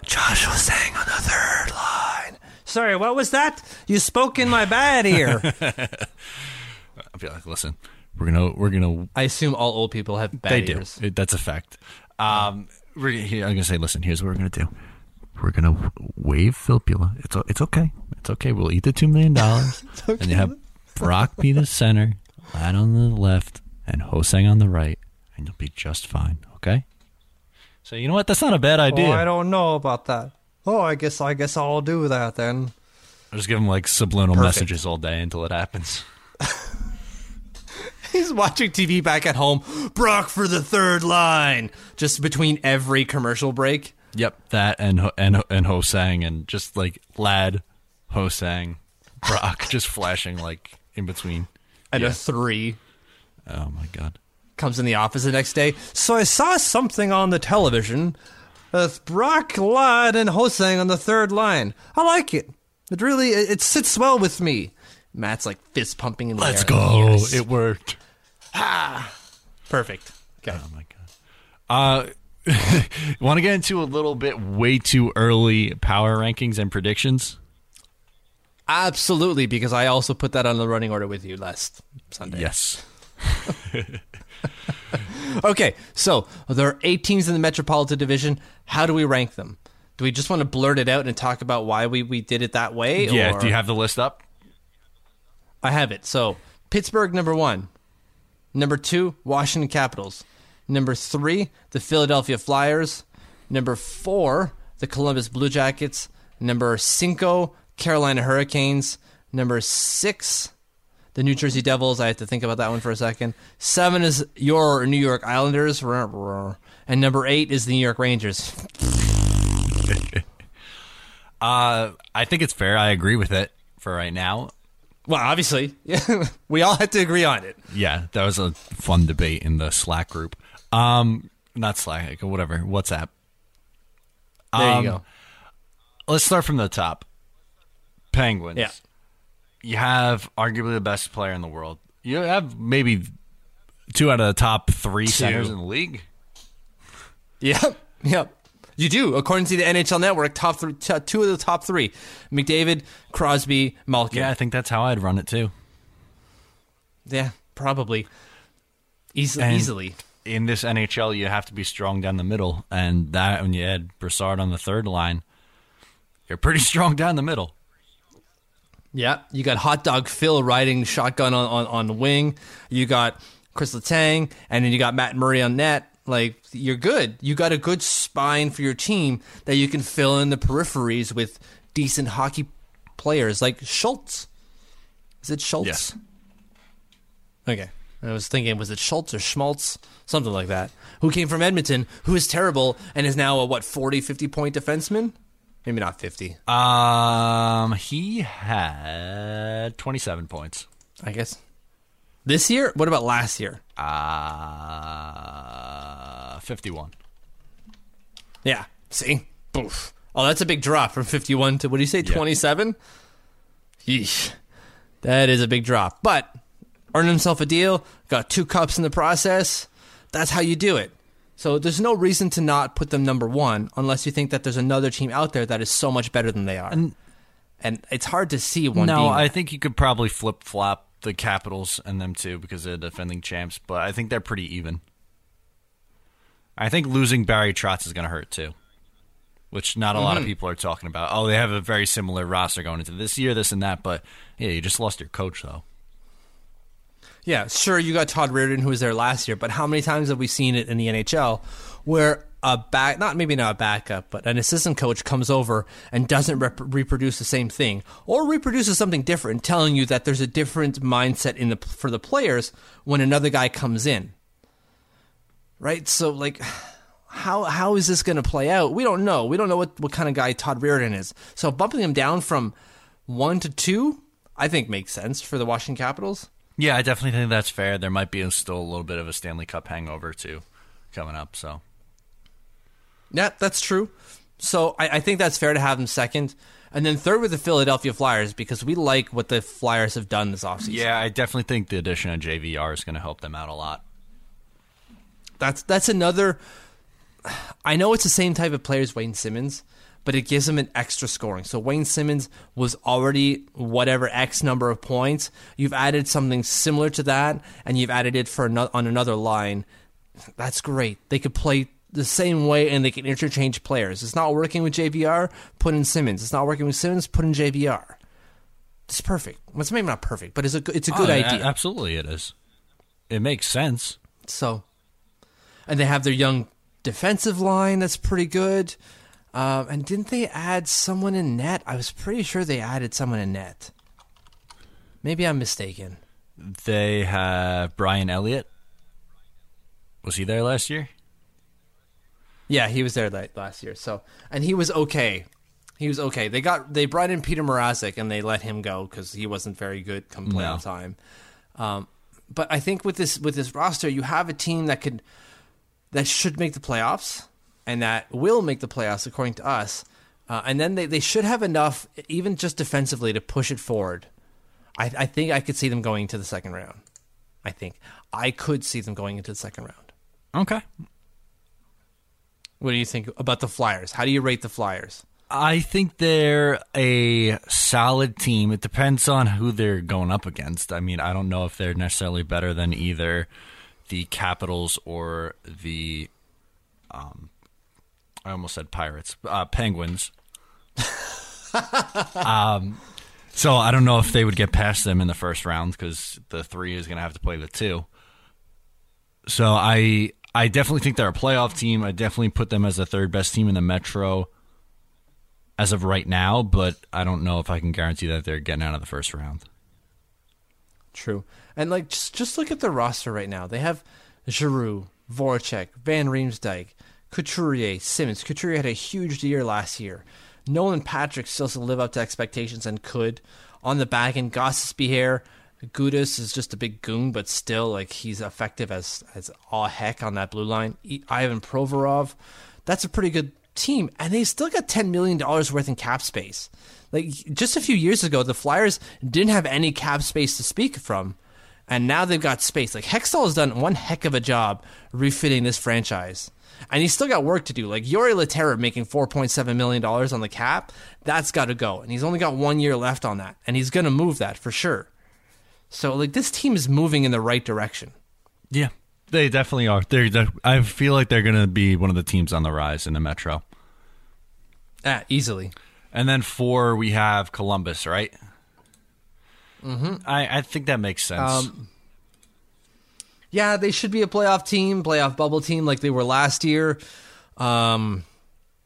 Speaker 4: Josh was saying on the third line. Sorry, what was that? You spoke in my bad ear. (laughs)
Speaker 3: I'll be like, listen, we're gonna we're gonna.
Speaker 4: I assume all old people have bad
Speaker 3: They do.
Speaker 4: ears.
Speaker 3: It, that's a fact. Um, we're I'm gonna say, listen. Here's what we're gonna do. We're gonna waive Filppula. It's it's okay. It's okay. We'll eat the two million dollars, (laughs) and you have Brock be the center, Ladd on the left, and Hosang on the right, and you'll be just fine. Okay. So you know what? That's not a bad idea.
Speaker 5: Oh, I don't know about that. Oh, I guess I guess I'll do that then.
Speaker 3: I'll just give him like subliminal
Speaker 4: Perfect.
Speaker 3: messages all day until it happens. (laughs)
Speaker 4: He's watching TV back at home. Brock for the third line. Just between every commercial break.
Speaker 3: Yep, that and Ho- and and Hosang and just like Ladd, Hosang, Brock, (laughs) just flashing like in between.
Speaker 4: And
Speaker 3: Yeah.
Speaker 4: a three.
Speaker 3: Oh my god.
Speaker 4: Comes in the office the next day.
Speaker 5: So I saw something on the television with Brock Ladd, and Hosang on the third line. I like it. It really it, it sits well with me.
Speaker 4: Matt's like fist pumping in the
Speaker 3: Let's
Speaker 4: air.
Speaker 3: go.
Speaker 4: Yes.
Speaker 3: It worked.
Speaker 4: Perfect. Okay.
Speaker 3: Oh my god. Uh, (laughs) want to get into a little bit way too early power rankings and predictions?
Speaker 4: Absolutely, because I also put that on the running order with you last Sunday.
Speaker 3: Yes. (laughs)
Speaker 4: Okay, so there are eight teams in the Metropolitan Division. How do we rank them? Do we just want to blurt it out and talk about why we, we did it that way?
Speaker 3: Yeah.
Speaker 4: or-
Speaker 3: Do you have the list up?
Speaker 4: I have it. So Pittsburgh number one, number two Washington Capitals, number three the Philadelphia Flyers, number four the Columbus Blue Jackets, number cinco Carolina Hurricanes, number six the New Jersey Devils. I have to think about that one for a second. Seven is your New York Islanders, (laughs) and number eight is the New York Rangers. (laughs)
Speaker 3: Uh, I think it's fair. I agree with it for right now.
Speaker 4: Well, obviously, yeah, (laughs) we all had to agree on it.
Speaker 3: Yeah, that was a fun debate in the Slack group. Um, not Slack, whatever, WhatsApp.
Speaker 4: There
Speaker 3: Um,
Speaker 4: you go.
Speaker 3: Let's start from the top. Penguins.
Speaker 4: Yeah.
Speaker 3: You have arguably the best player in the world. You have maybe two out of the top three centers in the league. (laughs)
Speaker 4: Yep, yep. You do, according to the NHL Network, top three, t- two of the top three: McDavid, Crosby, Malkin.
Speaker 3: Yeah, I think that's how I'd run it too.
Speaker 4: yeah, probably.
Speaker 3: And-
Speaker 4: easily.
Speaker 3: In this NHL, you have to be strong down the middle, and that when you add Brassard on the third line, you're pretty (laughs) strong down the middle.
Speaker 4: Yeah, you got Hot Dog Phil riding shotgun on, on, on the wing. You got Chris Letang, and then you got Matt Murray on net. Like you're good. You got a good spine for your team that you can fill in the peripheries with decent hockey players like Schultz. Is it Schultz?
Speaker 3: Yes.
Speaker 4: Okay. I was thinking, was it Schultz or Schmaltz? Something like that. Who came from Edmonton, who is terrible, and is now a, what, 40, 50 point defenseman? Maybe not 50,
Speaker 3: Um, he had 27 points.
Speaker 4: I guess. This year? What about last year?
Speaker 3: Uh, 51.
Speaker 4: Yeah. See? Boof. Oh, that's a big drop from 51 to, what do you say, 27? Yeesh. That is a big drop. But earned himself a deal, got two cups in the process. That's how you do it. So there's no reason to not put them number one unless you think that there's another team out there that is so much better than they are. And, it's hard to see one
Speaker 3: no, I think you could probably flip flop the Capitals and them too because they're defending champs, but I think they're pretty even. I think losing Barry Trotz is going to hurt too, which not a lot of
Speaker 4: Mm-hmm.
Speaker 3: people are talking about. Oh, they have a very similar roster going into this year, this and that, but yeah, you just lost your coach though.
Speaker 4: Yeah, sure, you got Todd Reirden who was there last year, but how many times have we seen it in the NHL where a back, not maybe not a backup, but an assistant coach comes over and doesn't rep- reproduce the same thing or reproduces something different, telling you that there's a different mindset in the for the players when another guy comes in. Right? So like how how is this going to play out? We don't know. We don't know what, what kind of guy Todd Reirden is. So bumping him down from 1 to 2 I think makes sense for the Washington Capitals.
Speaker 3: Yeah, I definitely think that's fair. There might be still a little bit of a Stanley Cup hangover too coming up, so
Speaker 4: Yeah, that's true. So I, I think that's fair to have them second. And then third with the Philadelphia Flyers because we like what the Flyers have done this offseason.
Speaker 3: yeah, I definitely think the addition of JVR is going to help them out a lot.
Speaker 4: That's that's another I know it's the same type of player as Wayne Simmonds, but it gives him an extra scoring. So Wayne Simmonds was already whatever X number of points. You've added something similar to that, and you've added it for on another line. That's great. They could play the same way, and they can interchange players. It's not working with JVR, put in Simmonds. It's not working with Simmonds, put in JVR. It's perfect. Well, it's maybe not perfect, but it's a good- it's a good
Speaker 3: Oh,
Speaker 4: idea.
Speaker 3: Absolutely, it is. It makes sense.
Speaker 4: So, and they have their young defensive line that's pretty good. Um, and didn't they add someone in net? I was pretty sure they added someone in net. Maybe I'm mistaken.
Speaker 3: They have Brian Elliott. Was he there last year?
Speaker 4: Yeah, he was there last year. So, and he was okay. He was okay. They got they brought in Peter Mrazek and they let him go because he wasn't very good come playoff
Speaker 3: No.
Speaker 4: time. Um, but I think with this with this roster, you have a team that could that should make the playoffs and that will make the playoffs according to us. Uh, and then they, they should have enough, even just defensively, to push it forward. I, I think I could see them going to the second round. I think I could see them going into the second round.
Speaker 3: Okay.
Speaker 4: What do you think about the Flyers? How do you rate the Flyers?
Speaker 3: I think they're a solid team. It depends on who they're going up against. I mean, I don't know if they're necessarily better than either the Capitals or the um I almost said Pirates, uh, Penguins. (laughs) um so I don't know if they would get past them in the first round cuz the 3 is going to have to play the 2. So I I definitely think they're a playoff team. I definitely put them as the third best team in the Metro as of right now, but I don't know if I can guarantee that they're getting out of the first round.
Speaker 4: True. And like just just look at the roster right now. They have Giroux, Voracek, Van Riemsdyk, Couturier, Simmonds. Couturier had a huge year last year. Nolan Patrick still to live up to expectations and could. On the back end, Gostisbehere, Gudas is just a big goon, but still like he's effective as as all heck on that blue line. Ivan Provorov, that's a pretty good team, and they still got ten million dollars worth in cap space. Like just a few years ago, the Flyers didn't have any cap space to speak from, and now they've got space. Like Hextall has done one heck of a job refitting this franchise, and he's still got work to do. Like Jori Lehtera making four point seven million dollars on the cap, that's got to go, and he's only got one year left on that, and he's gonna move that for sure. So like this team is moving in the right direction.
Speaker 3: Yeah, they definitely are. They're, they're, I feel like they're going to be one of the teams on the rise in the Metro.
Speaker 4: Ah, easily.
Speaker 3: And then four, we have Columbus, right?
Speaker 4: Mm-hmm.
Speaker 3: I, I think that makes sense.
Speaker 4: Um, yeah, they should be a playoff team, playoff bubble team like they were last year. Um,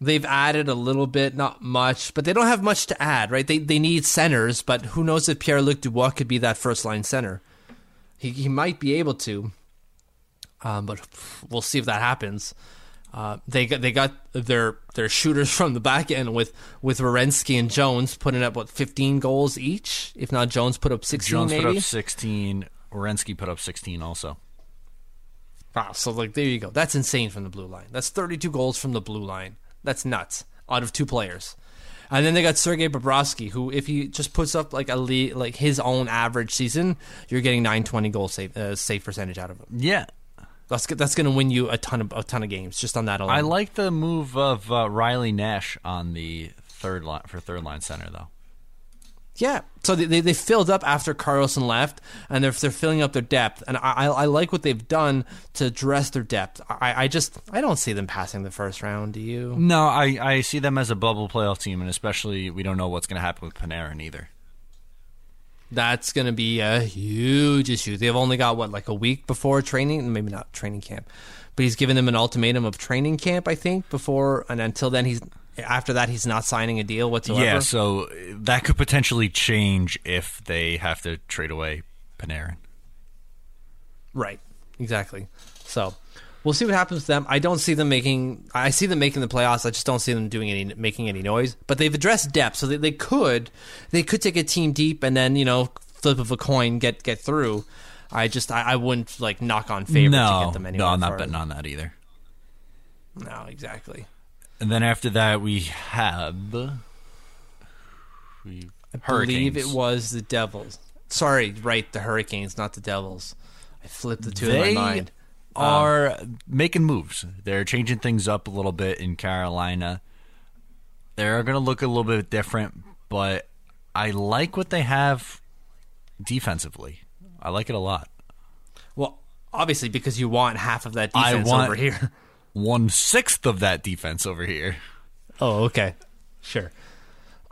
Speaker 4: they've added a little bit, not much, but they don't have much to add, right? They they need centers, but who knows if Pierre Luc Dubois could be that first line center? He he might be able to, um, but we'll see if that happens. Uh, they got they got their their shooters (laughs) from the back end with with Werenski and Jones putting up what 15 goals each. If not, Jones put up 16.
Speaker 3: Jones
Speaker 4: maybe?
Speaker 3: put up 16. Werenski put up 16 also.
Speaker 4: Wow, so like there you go. That's insane from the blue line. That's 32 goals from the blue line. That's nuts. Out of two players. And then they got Sergei Bobrovsky, who, if he just puts up like a lead, like his own average season, you're getting 920 goal save uh, save percentage out of him.
Speaker 3: Yeah,
Speaker 4: that's that's going to win you a ton of a ton of games just on that alone.
Speaker 3: I like the move of uh, Riley Nash on the third line for third line center though.
Speaker 4: Yeah, so they, they, they filled up after Carlson left, and they're they're filling up their depth, and I I like what they've done to address their depth. I, I just I don't see them passing the first round. Do you?
Speaker 3: No, I I see them as a bubble playoff team, and especially we don't know what's going to happen with Panarin either.
Speaker 4: That's going to be a huge issue. They've only got what like a week before training, maybe not training camp, but he's given them an ultimatum of training camp. I think before and until then he's after that he's not signing a deal whatsoever.
Speaker 3: Yeah, so that could potentially change if they have to trade away Panarin.
Speaker 4: Right. Exactly. So we'll see what happens to them. I don't see them making. I see them making the playoffs. I just don't see them doing any making any noise. But they've addressed depth, so they, they could they could take a team deep and then you know flip of a coin get get through. I just I, I wouldn't like knock on favor
Speaker 3: no,
Speaker 4: to get them anywhere.
Speaker 3: No, I'm not betting on that either.
Speaker 4: No, exactly.
Speaker 3: And then after that, we have we
Speaker 4: I believe it was the Devils. Sorry, right, the Hurricanes, not the Devils. I flipped the two
Speaker 3: They
Speaker 4: in my mind.
Speaker 3: Are making moves. They're changing things up a little bit in Carolina. They're going to look a little bit different, but I like what they have defensively. I like it a lot.
Speaker 4: Well, obviously because you want half of that
Speaker 3: I
Speaker 4: defense
Speaker 3: want-
Speaker 4: over here. (laughs)
Speaker 3: One sixth of that defense over here.
Speaker 4: Oh, okay. Sure.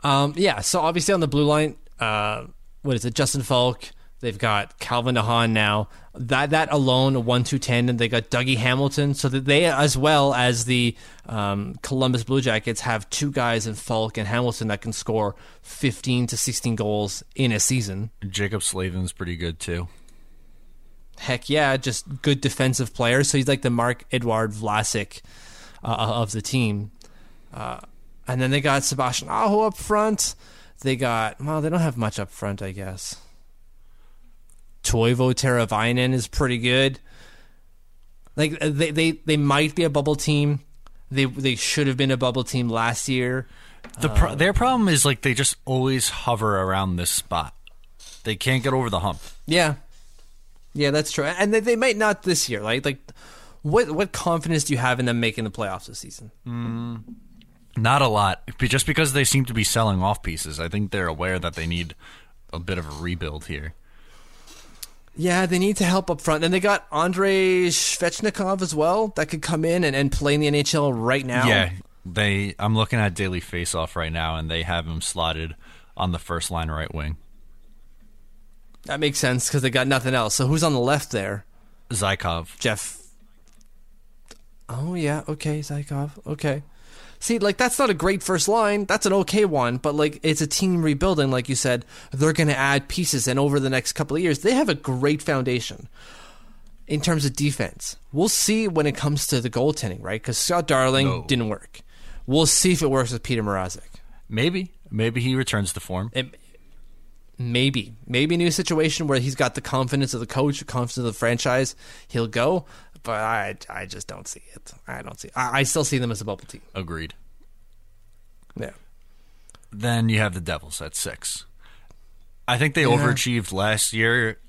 Speaker 4: Um, yeah, so obviously on the blue line, uh, what is it? Justin Faulk. They've got Calvin de Haan now. That that alone, a one two ten, and they got Dougie Hamilton. So that they, as well as the um, Columbus Blue Jackets, have two guys in Faulk and Hamilton that can score fifteen to sixteen goals in a season.
Speaker 3: Jaccob Slavin's pretty good too.
Speaker 4: Heck yeah, just good defensive player. So he's like the Marc-Edouard Vlasic uh, of the team. Uh, and then they got Sebastian Aho up front. They got well, they don't have much up front, I guess. Teuvo Teravainen is pretty good. Like uh, they, they, they might be a bubble team. They they should have been a bubble team last year.
Speaker 3: The pro- their problem is like they just always hover around this spot. They can't get over the hump.
Speaker 4: Yeah, yeah, that's true. And they, they might not this year. Like like, what what confidence do you have in them making the playoffs this season?
Speaker 3: Not a lot, just because they seem to be selling off pieces. I think they're aware that they need a bit of a rebuild here.
Speaker 4: Yeah, they need to help up front. And they got Andrei Svechnikov as well that could come in and, and play in the NHL right now.
Speaker 3: Yeah, they. I'm looking at Daily Faceoff right now, and they have him slotted on the first line right wing.
Speaker 4: That makes sense because they got nothing else. So who's on the left there?
Speaker 3: Zykov.
Speaker 4: Jeff. Oh yeah, okay, Zykov. Okay. See, like that's not a great first line. That's an okay one, but like it's a team rebuilding. Like you said, they're going to add pieces, and over the next couple of years, they have a great foundation in terms of defense. We'll see when it comes to the goaltending, right? Because Scott Darling
Speaker 3: No.
Speaker 4: didn't work. We'll see if it works with Peter Mrazek.
Speaker 3: Maybe, maybe he returns to form.
Speaker 4: It, maybe, maybe a new situation where he's got the confidence of the coach, the confidence of the franchise, he'll go. But I, I just don't see it. I don't see. I, I still see them as a bubble team.
Speaker 3: Agreed.
Speaker 4: Yeah.
Speaker 3: Then you have the Devils at six. I think they
Speaker 4: Yeah.
Speaker 3: overachieved last year,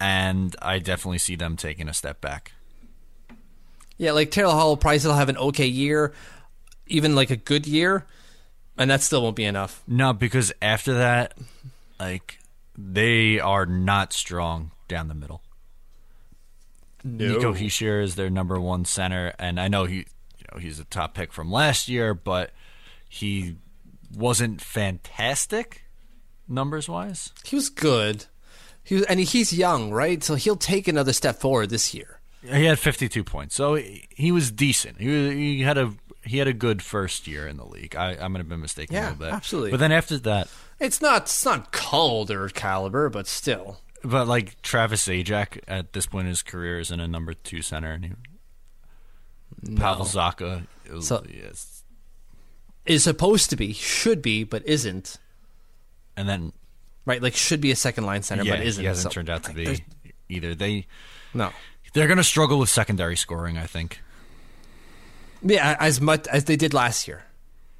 Speaker 3: and I definitely see them taking a step back.
Speaker 4: Yeah, like Taylor Hall will probably still have an okay year, even like a good year, and that still won't be enough.
Speaker 3: No, because after that, like they are not strong down the middle. Nico Hischier is their number one center, and I know he, you know, he's a top pick from last year, but he wasn't fantastic numbers wise.
Speaker 4: He was good. He was, and he's young, right? So he'll take another step forward this year.
Speaker 3: He had 52 points, so he he was decent. He was, he had a he had a good first year in the league. I, I might have been mistaken
Speaker 4: Yeah,
Speaker 3: a little bit,
Speaker 4: absolutely.
Speaker 3: But then after that,
Speaker 4: It's not it's not Calder caliber, but still.
Speaker 3: But like Travis Zajac at this point in his career is in a number two center, and he, Pavel Zacha. is-
Speaker 4: So-
Speaker 3: yes.
Speaker 4: Is supposed to be, should be, but isn't.
Speaker 3: and then
Speaker 4: Right, like should be a second line center,
Speaker 3: yeah,
Speaker 4: but isn't.
Speaker 3: he hasn't
Speaker 4: So,
Speaker 3: turned out to be either. They
Speaker 4: No.
Speaker 3: they're going to struggle with secondary scoring. I think.
Speaker 4: Yeah, as much as they did last year,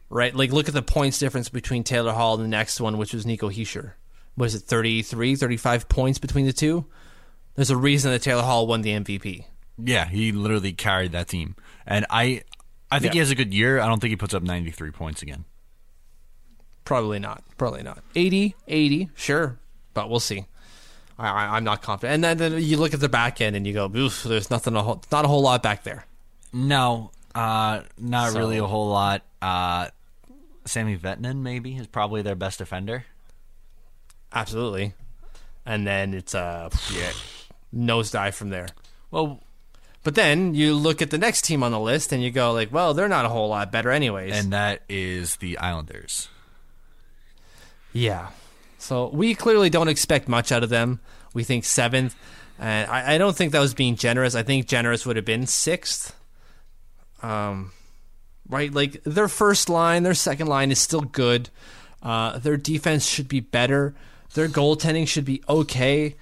Speaker 4: right? Like, look at the points difference between Taylor Hall and the next one, which was Nico Hischier. Was it 33, 35 points between the two? There's a reason that Taylor Hall won the MVP.
Speaker 3: Yeah, he literally carried that team, and I I think
Speaker 4: Yeah.
Speaker 3: he has a good year. I don't think he puts up 93 points again.
Speaker 4: Probably not. Probably not. 80, 80, sure, but we'll see. I, I'm not confident. And then, then you look at the back end and you go, oof, there's nothing, a whole, not a whole lot back there.
Speaker 3: No, uh, not
Speaker 4: So-
Speaker 3: really a whole lot. Uh, Sami Vatanen maybe is probably their best defender.
Speaker 4: Absolutely. And then it's a
Speaker 3: Yeah.
Speaker 4: nosedive from there.
Speaker 3: Well,
Speaker 4: But then you look at the next team on the list and you go like, well, they're not a whole lot better anyways.
Speaker 3: and that is the Islanders.
Speaker 4: Yeah. So we clearly don't expect much out of them. We think seventh. And I, I don't think that was being generous. I think generous would have been sixth. Um, right? Like their first line, their second line is still good. Uh, their defense should be better. Their goaltending should be okay.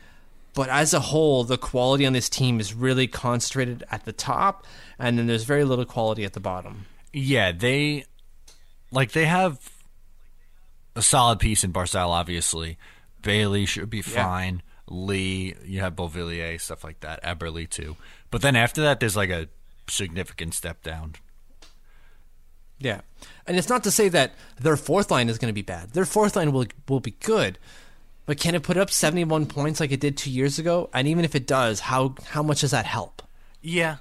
Speaker 4: But as a whole, the quality on this team is really concentrated at the top, and then there's very little quality at the bottom.
Speaker 3: Yeah, they like they have a solid piece in Barzal. Obviously, Bailey should be fine. Lee, you have Beauvillier, stuff like that. Eberle too. But then after that, there's like a significant step down.
Speaker 4: Yeah, and it's not to say that their fourth line is going to be bad. Their fourth line will will be good, but can it put up seventy one points like it did two years ago? And even if it does, how how much does that help?
Speaker 3: Yeah.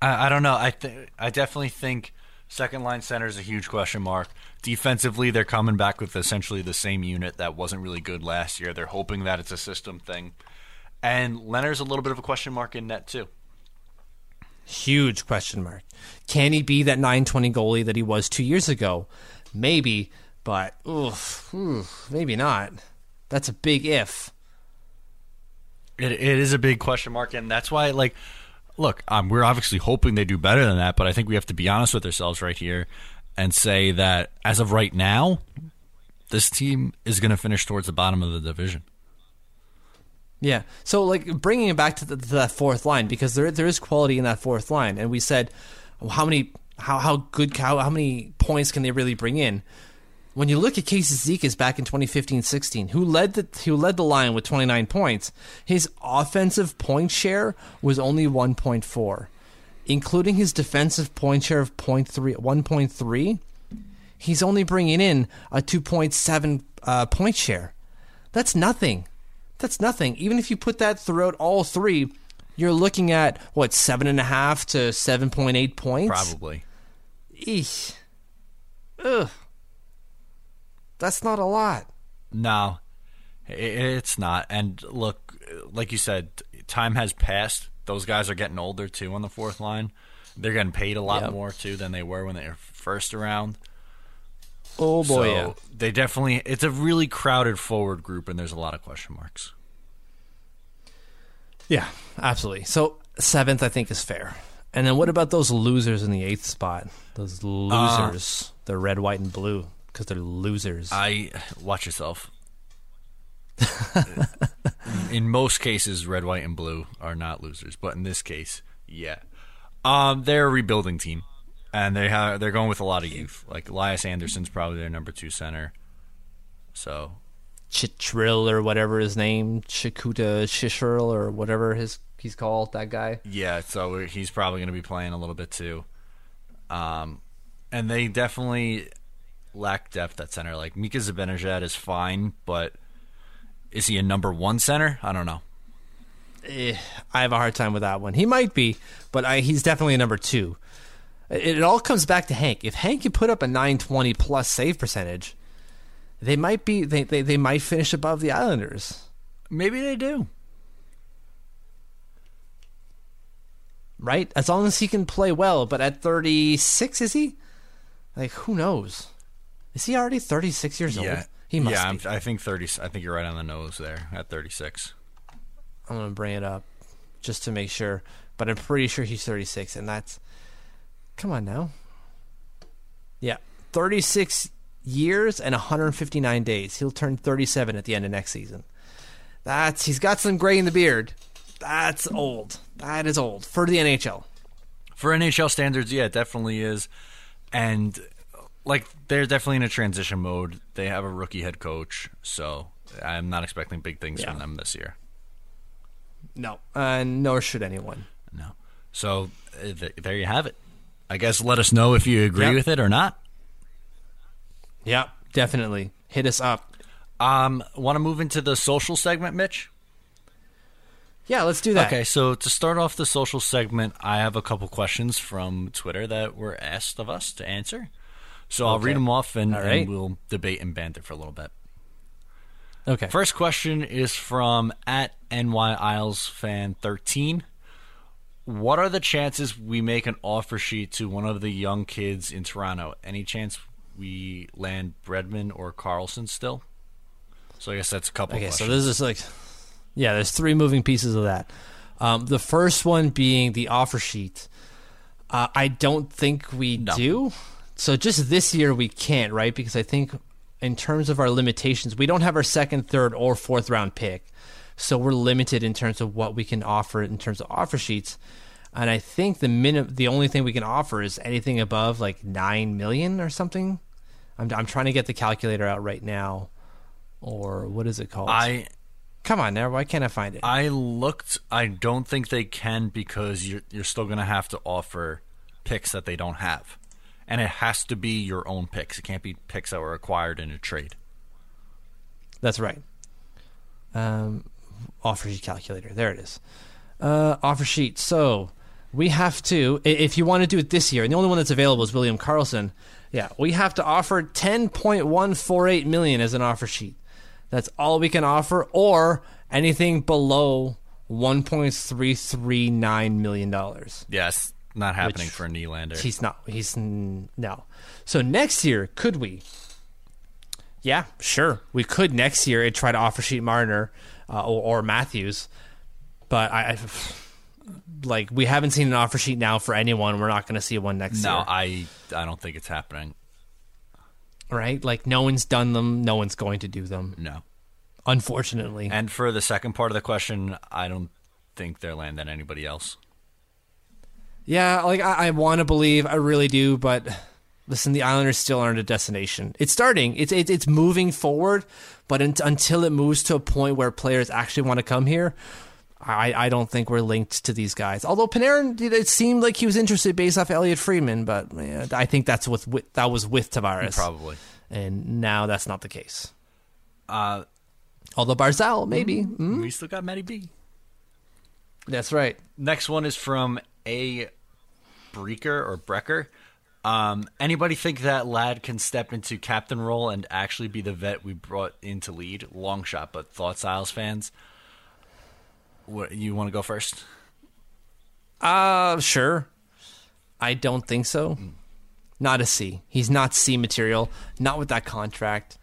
Speaker 3: I, I don't know. I th- I definitely think second line center is a huge question mark. Defensively, they're coming back with essentially the same unit that wasn't really good last year. They're hoping that it's a system thing. And Lehner's a little bit of a question mark in net too.
Speaker 4: Huge question mark. Can he be that nine twenty goalie that he was two years ago? Maybe, but oof, oof, maybe not. That's a big if.
Speaker 3: It, it is a big question mark, and that's why, like, look, um, we're obviously hoping they do better than that, but I think we have to be honest with ourselves right here and say that as of right now, this team is going to finish towards the bottom of the division.
Speaker 4: Yeah. So like bringing it back to, the, to that fourth line because there there is quality in that fourth line, and we said well, how many how how good how how many points can they really bring in? When you look at Casey Cizikas back in 2015-16, who led the who led the line with 29 points, his offensive point share was only 1.4, including his defensive point share of 0.3 1.3. He's only bringing in a 2.7 uh, point share. That's nothing. That's nothing. Even if you put that throughout all three, you're looking at what seven and a half to seven point eight points.
Speaker 3: Probably.
Speaker 4: Eesh. Ugh. That's not a lot.
Speaker 3: No, it's not. And look, like you said, time has passed. Those guys are getting older too on the fourth line. They're getting paid a lot
Speaker 4: Yep.
Speaker 3: more too than they were when they were first around.
Speaker 4: Oh boy,
Speaker 3: so
Speaker 4: yeah.
Speaker 3: they definitely it's a really crowded forward group and there's a lot of question marks.
Speaker 4: Yeah, absolutely. So seventh, I think, is fair. And then what about those losers in the eighth spot? Those losers, uh, they're red, white, and blue because they're losers.
Speaker 3: I watch yourself. (laughs) in most cases, red, white, and blue are not losers, but in this case, yeah, um, they're a rebuilding team, and they have they're going with a lot of youth. Like Elias Anderson's probably their number two center. So
Speaker 4: Chitril or whatever his name, Chikuta Shishril or whatever his he's called. That guy.
Speaker 3: yeah, so he's probably going to be playing a little bit too. Um, and they definitely lack depth at center. Like Mika Zibanejad is fine, but is he a number one center? I don't know.
Speaker 4: Eh, I have a hard time with that one. He might be, but I, he's definitely a number two. It, it all comes back to Hank. If Hank can put up a 920 plus save percentage, they might be they, they, they might finish above the Islanders.
Speaker 3: Maybe they do.
Speaker 4: right? As long as he can play well. But at 36, is he? Like, who knows? Is he already 36 years
Speaker 3: Yeah,
Speaker 4: old? He must
Speaker 3: yeah,
Speaker 4: be.
Speaker 3: I'm, I think thirty. I think you're right on the nose there at 36.
Speaker 4: I'm gonna bring it up just to make sure, but I'm pretty sure he's 36, and that's come on now. Yeah, 36 years and 159 days. He'll turn 37 at the end of next season. That's he's got some gray in the beard. That's old. That is old for the NHL.
Speaker 3: For NHL standards, yeah, it definitely is. And like they're definitely in a transition mode. They have a rookie head coach, so I'm not expecting big things
Speaker 4: Yeah.
Speaker 3: from them this year.
Speaker 4: No, uh, nor should anyone.
Speaker 3: No. So uh, th- there you have it. I guess let us know if you agree
Speaker 4: Yep.
Speaker 3: with it or not.
Speaker 4: Yeah, definitely hit us up.
Speaker 3: Um, want to move into the social segment, Mitch?
Speaker 4: Yeah, let's do that.
Speaker 3: Okay, so to start off the social segment, I have a couple questions from Twitter that were asked of us to answer. So I'll read them off and,
Speaker 4: right.
Speaker 3: and we'll debate and banter for a little bit.
Speaker 4: Okay.
Speaker 3: First question is from at NY Isles fan 13. What are the chances we make an offer sheet to one of the young kids in Toronto? Any chance we land Bredman or Karlsson still? So I guess that's a couple.
Speaker 4: Okay, so this is like, yeah, there's three moving pieces of that. Um, the first one being the offer sheet. Uh, I don't think we
Speaker 3: No.
Speaker 4: do. So just this year we can't, right? Because I think in terms of our limitations, we don't have our second, third, or fourth round pick. So we're limited in terms of what we can offer in terms of offer sheets. And I think the minimum, the only thing we can offer is anything above like nine million or something. I'm, I'm trying to get the calculator out right now, or what is it called?
Speaker 3: I
Speaker 4: Come on now, why can't I find it?
Speaker 3: I looked. I don't think they can because you're you're still going to have to offer picks that they don't have, and it has to be your own picks. It can't be picks that were acquired in a trade.
Speaker 4: That's right. Um, offer sheet calculator. There it is. Uh, offer sheet. So we have to, if you want to do it this year, and the only one that's available is William Karlsson. Yeah, we have to offer ten point one four eight million as an offer sheet. That's all we can offer, or anything below one point three three nine million dollars.
Speaker 3: Yes, not happening for Nylander.
Speaker 4: He's not. He's n- no. So next year, could we? Yeah, sure. We could next year and try to offer sheet Marner uh, or, or Matthews, but I, I like we haven't seen an offer sheet now for anyone. We're not going to see one next
Speaker 3: no,
Speaker 4: year,
Speaker 3: I I don't think it's happening.
Speaker 4: right? Like no one's done them. No one's going to do them.
Speaker 3: No.
Speaker 4: unfortunately.
Speaker 3: And for the second part of the question, I don't think they're landing anybody else.
Speaker 4: Yeah, like I, I want to believe, I really do, but listen, the Islanders still aren't a destination. It's starting, it's it's, it's moving forward, but in, until it moves to a point where players actually want to come here, I, I don't think we're linked to these guys. Although Panarin, it seemed like he was interested based off Elliotte Friedman, but yeah, I think that's with, with that was with Tavares
Speaker 3: Probably.
Speaker 4: and now that's not the case.
Speaker 3: Uh,
Speaker 4: Although Barzal, maybe. Hmm?
Speaker 3: We still got Matty B.
Speaker 4: That's right.
Speaker 3: Next one is from A. Breaker or Brecker. Um, anybody think that Ladd can step into captain role and actually be the vet we brought in to lead? Long shot, but thoughts, Isles fans. What you want to go first?
Speaker 4: Uh, sure. I don't think so. Not a C. He's not C material. Not with that contract.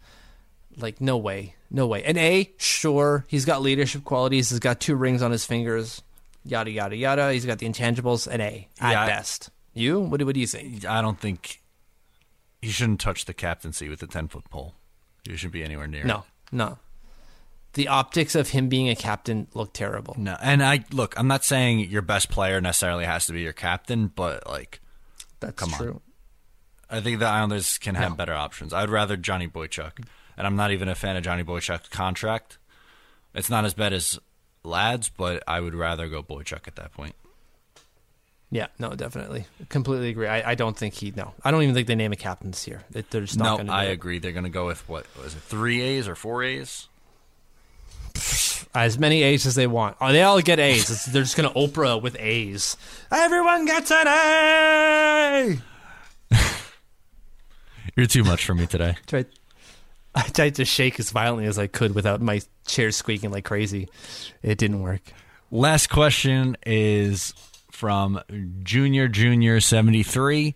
Speaker 4: Like, no way. No way. An A, sure. He's got leadership qualities. He's got two rings on his fingers. Yada, yada, yada. He's got the intangibles. An A, at
Speaker 3: Yeah,
Speaker 4: best. You? What do, what do you think?
Speaker 3: I don't think he shouldn't touch the captaincy with a ten foot pole. You shouldn't be anywhere near.
Speaker 4: No,
Speaker 3: it.
Speaker 4: no. The optics of him being a captain look terrible.
Speaker 3: no. And I look. I'm not saying your best player necessarily has to be your captain, but like
Speaker 4: That's
Speaker 3: Come on. I think the Islanders can have
Speaker 4: No.
Speaker 3: better options. I'd rather Johnny Boychuk, and I'm not even a fan of Johnny Boychuk's contract. It's not as bad as Ladd's, but I would rather go Boychuk at that point.
Speaker 4: Yeah, no, definitely. Completely agree. I, I don't think he, no. I don't even think they name a captain this year. They- They're just not
Speaker 3: No,
Speaker 4: going to
Speaker 3: I agree. They're going to go with what was it, three A's or four A's?
Speaker 4: as many A's as they want. Oh, they all get A's. It's, they're just going to Oprah with A's. Everyone gets an A. (laughs)
Speaker 3: You're too much for me today.
Speaker 4: Tried, (laughs) I tried to shake as violently as I could without my chair squeaking like crazy. It didn't work.
Speaker 3: Last question is from Junior Junior seventy three.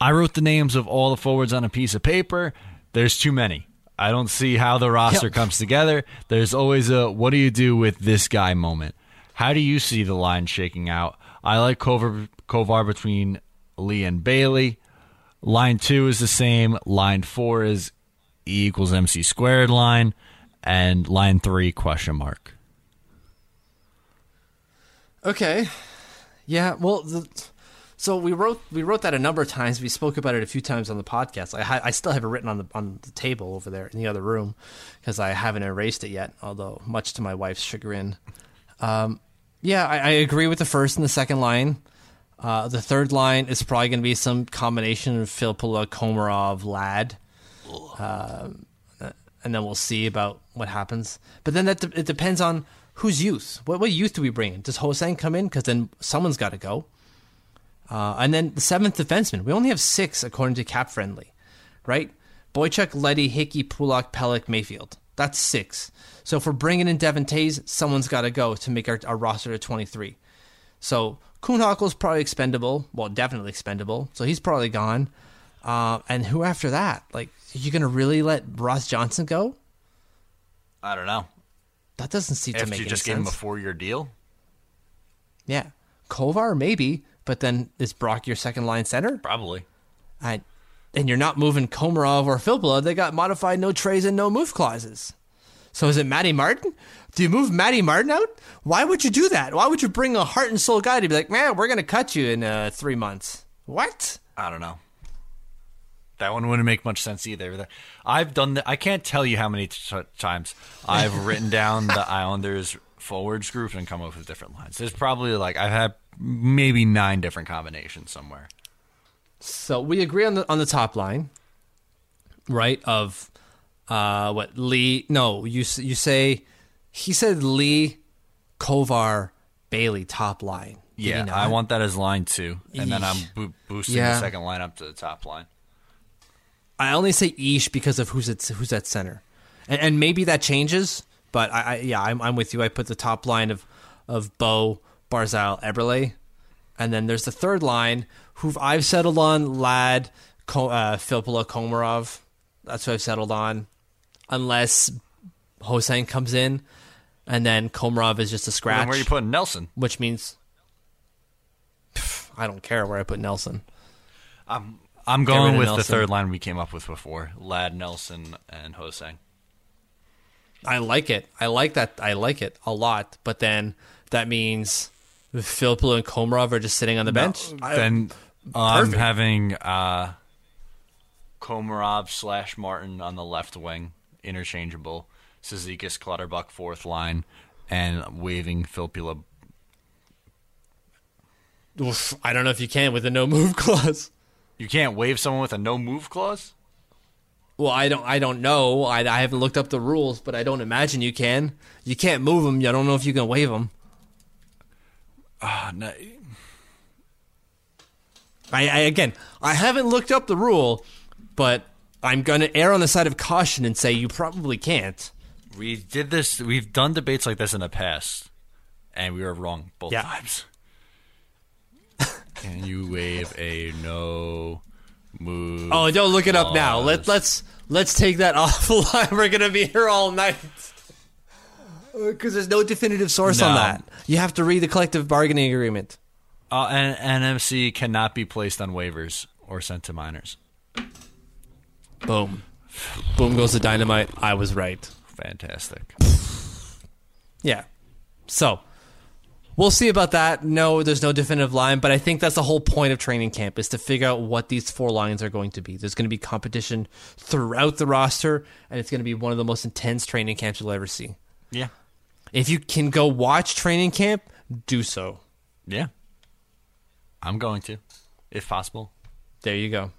Speaker 3: I wrote the names of all the forwards on a piece of paper. There's too many. I don't see how the roster
Speaker 4: Yep.
Speaker 3: comes together. There's always a what do you do with this guy moment. How do you see the line shaking out? I like Kovar, Kovar between Lee and Bailey. Line two is the same. Line four is E equals MC squared line. And line three, question mark.
Speaker 4: Okay. Yeah. Well, the, so we wrote we wrote that a number of times. We spoke about it a few times on the podcast. I I still have it written on the on the table over there in the other room because I haven't erased it yet. Although much to my wife's chagrin. Um, yeah, I, I agree with the first and the second line. Uh, the third line is probably going to be some combination of Filppula, Komarov, Ladd, um, and then we'll see about what happens. But then that de- it depends on whose youth. What what youth do we bring in? Does Hosang come in? Because then someone's got to go. Uh, and then the seventh defenseman. We only have six according to Cap Friendly, right? Boychuk, Leddy, Hickey, Pulock, Pelech, Mayfield. That's six. So if we're bringing in Devon Toews, someone's got to go to make our, our roster to 23. So Kuhnhackl's probably expendable. Well, definitely expendable. So he's probably gone. Uh, and who after that? Like, are you going to really let Ross Johnston go?
Speaker 3: I don't know.
Speaker 4: That doesn't seem to
Speaker 3: After
Speaker 4: make
Speaker 3: you just gave him a four year deal?
Speaker 4: yeah. Kovar, maybe. But then is Brock your second line center?
Speaker 3: Probably.
Speaker 4: I, and you're not moving Komarov or Filppula. They got modified no trades and no move clauses. So is it Matty Martin? Do you move Matty Martin out? Why would you do that? Why would you bring a heart and soul guy to be like, man, we're going to cut you in uh, three months? What?
Speaker 3: I don't know. That one wouldn't make much sense either. I've done that. I can't tell you how many t- times I've (laughs) written down the Islanders forwards group and come up with different lines. There's probably like I've had maybe nine different combinations somewhere.
Speaker 4: So we agree on the on the top line, right? Of uh, what Lee? No, you you say he said Lee, Kovar, Bailey top line. Did
Speaker 3: Yeah. I want that as line two, and then I'm bo- boosting
Speaker 4: Yeah.
Speaker 3: the second line up to the top line.
Speaker 4: I only say Ish because of who's at who's at center, and, and maybe that changes. But I, I yeah, I'm, I'm with you. I put the top line of of Bo, Barzal, Eberle, and then there's the third line who I've settled on Ladd, uh, Filppula, Komarov. That's who I've settled on, unless Hosang comes in, and then Komarov is just a
Speaker 3: Well,
Speaker 4: scratch,
Speaker 3: then where are you putting Nelson?
Speaker 4: which means Pff, I don't care where I put Nelson.
Speaker 3: I'm
Speaker 4: rid
Speaker 3: going
Speaker 4: of
Speaker 3: with the third line we came up with before: Ladd, Nelson, and Hosang.
Speaker 4: I like it. I like that. I like it a lot. But then that means Filippo and Komarov are just sitting on the bench. I-
Speaker 3: then I'm
Speaker 4: perfect.
Speaker 3: having uh, Komarov slash Martin on the left wing, interchangeable. Cizikas, Clutterbuck, fourth line, and waiving Filppula.
Speaker 4: Oof, I don't know if you can with a no move (laughs) clause.
Speaker 3: You can't waive someone with a no move clause?
Speaker 4: Well, I don't. I don't know. I, I haven't looked up the rules, but I don't imagine you can. You can't move them. I don't know if you can waive them.
Speaker 3: Uh, no,
Speaker 4: I, I again, I haven't looked up the rule, but I'm gonna err on the side of caution and say you probably can't.
Speaker 3: we did this. We've done debates like this in the past, and we were wrong both
Speaker 4: Yeah.
Speaker 3: times. Can you waive a no move?
Speaker 4: Oh, don't look it up now. Let let's let's take that (laughs) offline. We're gonna be here all night because there's no definitive source on
Speaker 3: No.
Speaker 4: that. You have to read the collective bargaining agreement.
Speaker 3: Uh, and NMC cannot be placed on waivers or sent to minors.
Speaker 4: Boom, boom goes the dynamite. I was right.
Speaker 3: Fantastic.
Speaker 4: Yeah. So we'll see about that. No, there's no definitive line, but I think that's the whole point of training camp is to figure out what these four lines are going to be. There's going to be competition throughout the roster, and it's going to be one of the most intense training camps you'll ever see.
Speaker 3: Yeah.
Speaker 4: If you can go watch training camp, do so.
Speaker 3: Yeah. I'm going to, if possible.
Speaker 4: There you go.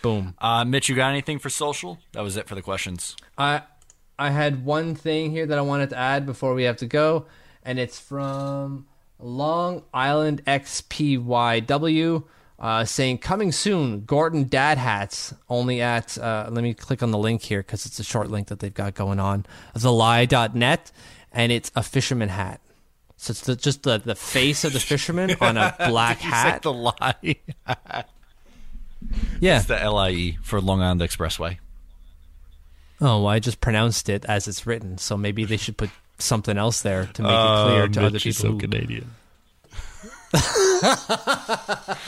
Speaker 4: Boom.
Speaker 3: Uh, Mitch, you got anything for social? That was it for the questions.
Speaker 4: I I had one thing here that I wanted to add before we have to go, and it's from Long Island XPYW. Uh, saying coming soon, Gordon Dad hats only at. Uh, let me click on the link here because it's a short link that they've got going on. TheLie.net, and it's a fisherman hat. So it's the, just the, the face of the fisherman on a (laughs) black
Speaker 3: You said
Speaker 4: hat.
Speaker 3: the lie.
Speaker 4: yeah.
Speaker 3: it's the LIE for Long Island Expressway.
Speaker 4: Oh, well, I just pronounced it as it's written, so maybe they should put something else there to make it clear um, to other people. who-
Speaker 3: Canadian. (laughs)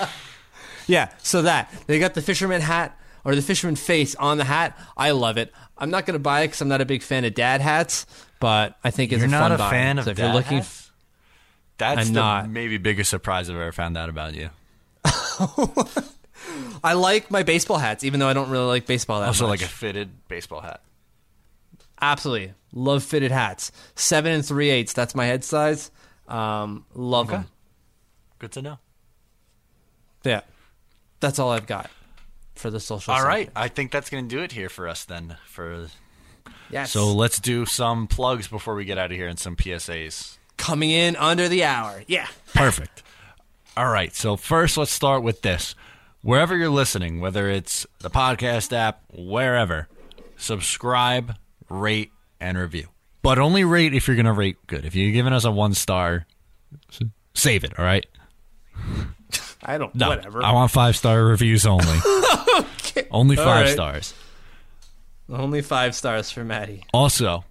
Speaker 4: Yeah, so that they got the fisherman hat or the fisherman face on the hat. I love it. I'm not gonna buy it because I'm not a big fan of dad hats, but I think it's
Speaker 3: You're
Speaker 4: a
Speaker 3: not
Speaker 4: fun
Speaker 3: a
Speaker 4: buy.
Speaker 3: fan of
Speaker 4: so if
Speaker 3: dad
Speaker 4: you're looking,
Speaker 3: hats? That's
Speaker 4: I'm
Speaker 3: the
Speaker 4: not.
Speaker 3: maybe biggest surprise I've ever found out about you. (laughs)
Speaker 4: I like my baseball hats, even though I don't really like baseball that
Speaker 3: Also,
Speaker 4: much.
Speaker 3: like a fitted baseball hat.
Speaker 4: Absolutely love fitted hats. Seven and three eighths. That's my head size. Um, love
Speaker 3: Okay.
Speaker 4: them.
Speaker 3: Good to know.
Speaker 4: Yeah, that's all I've got for the social.
Speaker 3: All right, I think that's going to do it here for us then. For
Speaker 4: Yes.
Speaker 3: so, let's do some plugs before we get out of here and some PSAs.
Speaker 4: coming in under the hour. Yeah.
Speaker 3: Perfect. All right. So first, let's start with this. Wherever you're listening, whether it's the podcast app, wherever, subscribe, rate, and review. But only rate if you're going to rate good. If you're giving us a one star, save it. All right.
Speaker 4: I don't.
Speaker 3: No,
Speaker 4: whatever.
Speaker 3: I want five star reviews only. (laughs) Only five
Speaker 4: right.
Speaker 3: stars.
Speaker 4: Only five stars for Maddie.
Speaker 3: Also,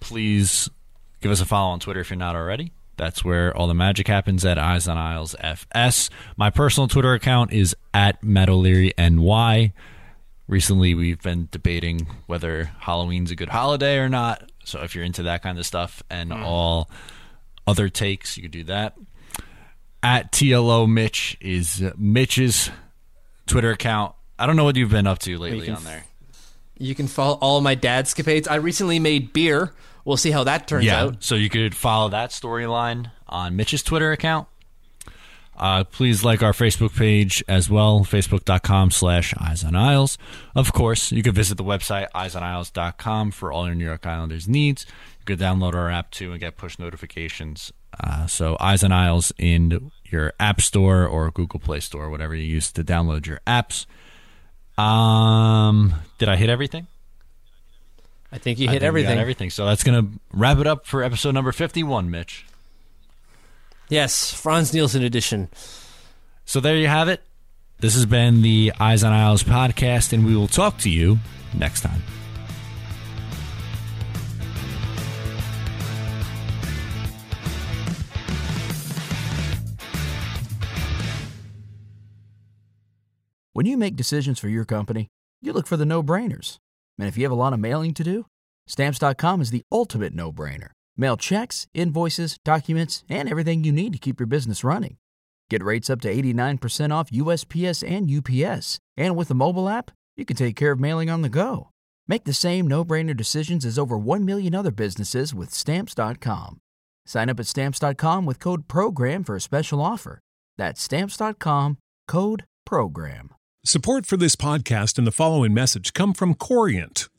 Speaker 3: please give us a follow on Twitter if you're not already. That's where all the magic happens at Eyes on Isles FS. My personal Twitter account is at Matt O'Leary NY. Recently, we've been debating whether Halloween's a good holiday or not. So if you're into that kind of stuff and hmm. all other takes, you could do that. At TLO Mitch is Mitch's Twitter account. I don't know what you've been up to lately
Speaker 4: can
Speaker 3: on there.
Speaker 4: You can follow all my dad's scapades. I recently made beer. We'll see how that turns
Speaker 3: yeah.
Speaker 4: out.
Speaker 3: So you could follow that storyline on Mitch's Twitter account. Uh, please like our Facebook page as well, facebook.com slash Eyes on Isles. Of course, you can visit the website eyesonisles.com for all your New York Islanders needs. You could download our app too and get push notifications. Uh, so Eyes on Isles in your App Store or Google Play Store, whatever you use to download your apps. Um, did I hit everything?
Speaker 4: I think you hit
Speaker 3: think
Speaker 4: everything.
Speaker 3: everything. So that's going to wrap it up for episode number 51, Mitch.
Speaker 4: Yes, Frans Nielsen edition.
Speaker 3: So there you have it. This has been the Eyes on Isles podcast, and we will talk to you next time.
Speaker 2: When you make decisions for your company, you look for the no brainers. And if you have a lot of mailing to do,
Speaker 6: Stamps.com is the ultimate no brainer. Mail checks, invoices, documents, and everything you need to keep your business running. Get rates up to 89% off USPS and UPS. And with the mobile app, you can take care of mailing on the go. Make the same no brainer decisions as over 1 million other businesses with Stamps.com. Sign up at Stamps.com with code PROGRAM for a special offer. That's Stamps.com code PROGRAM.
Speaker 7: Support for this podcast and the following message come from Corient.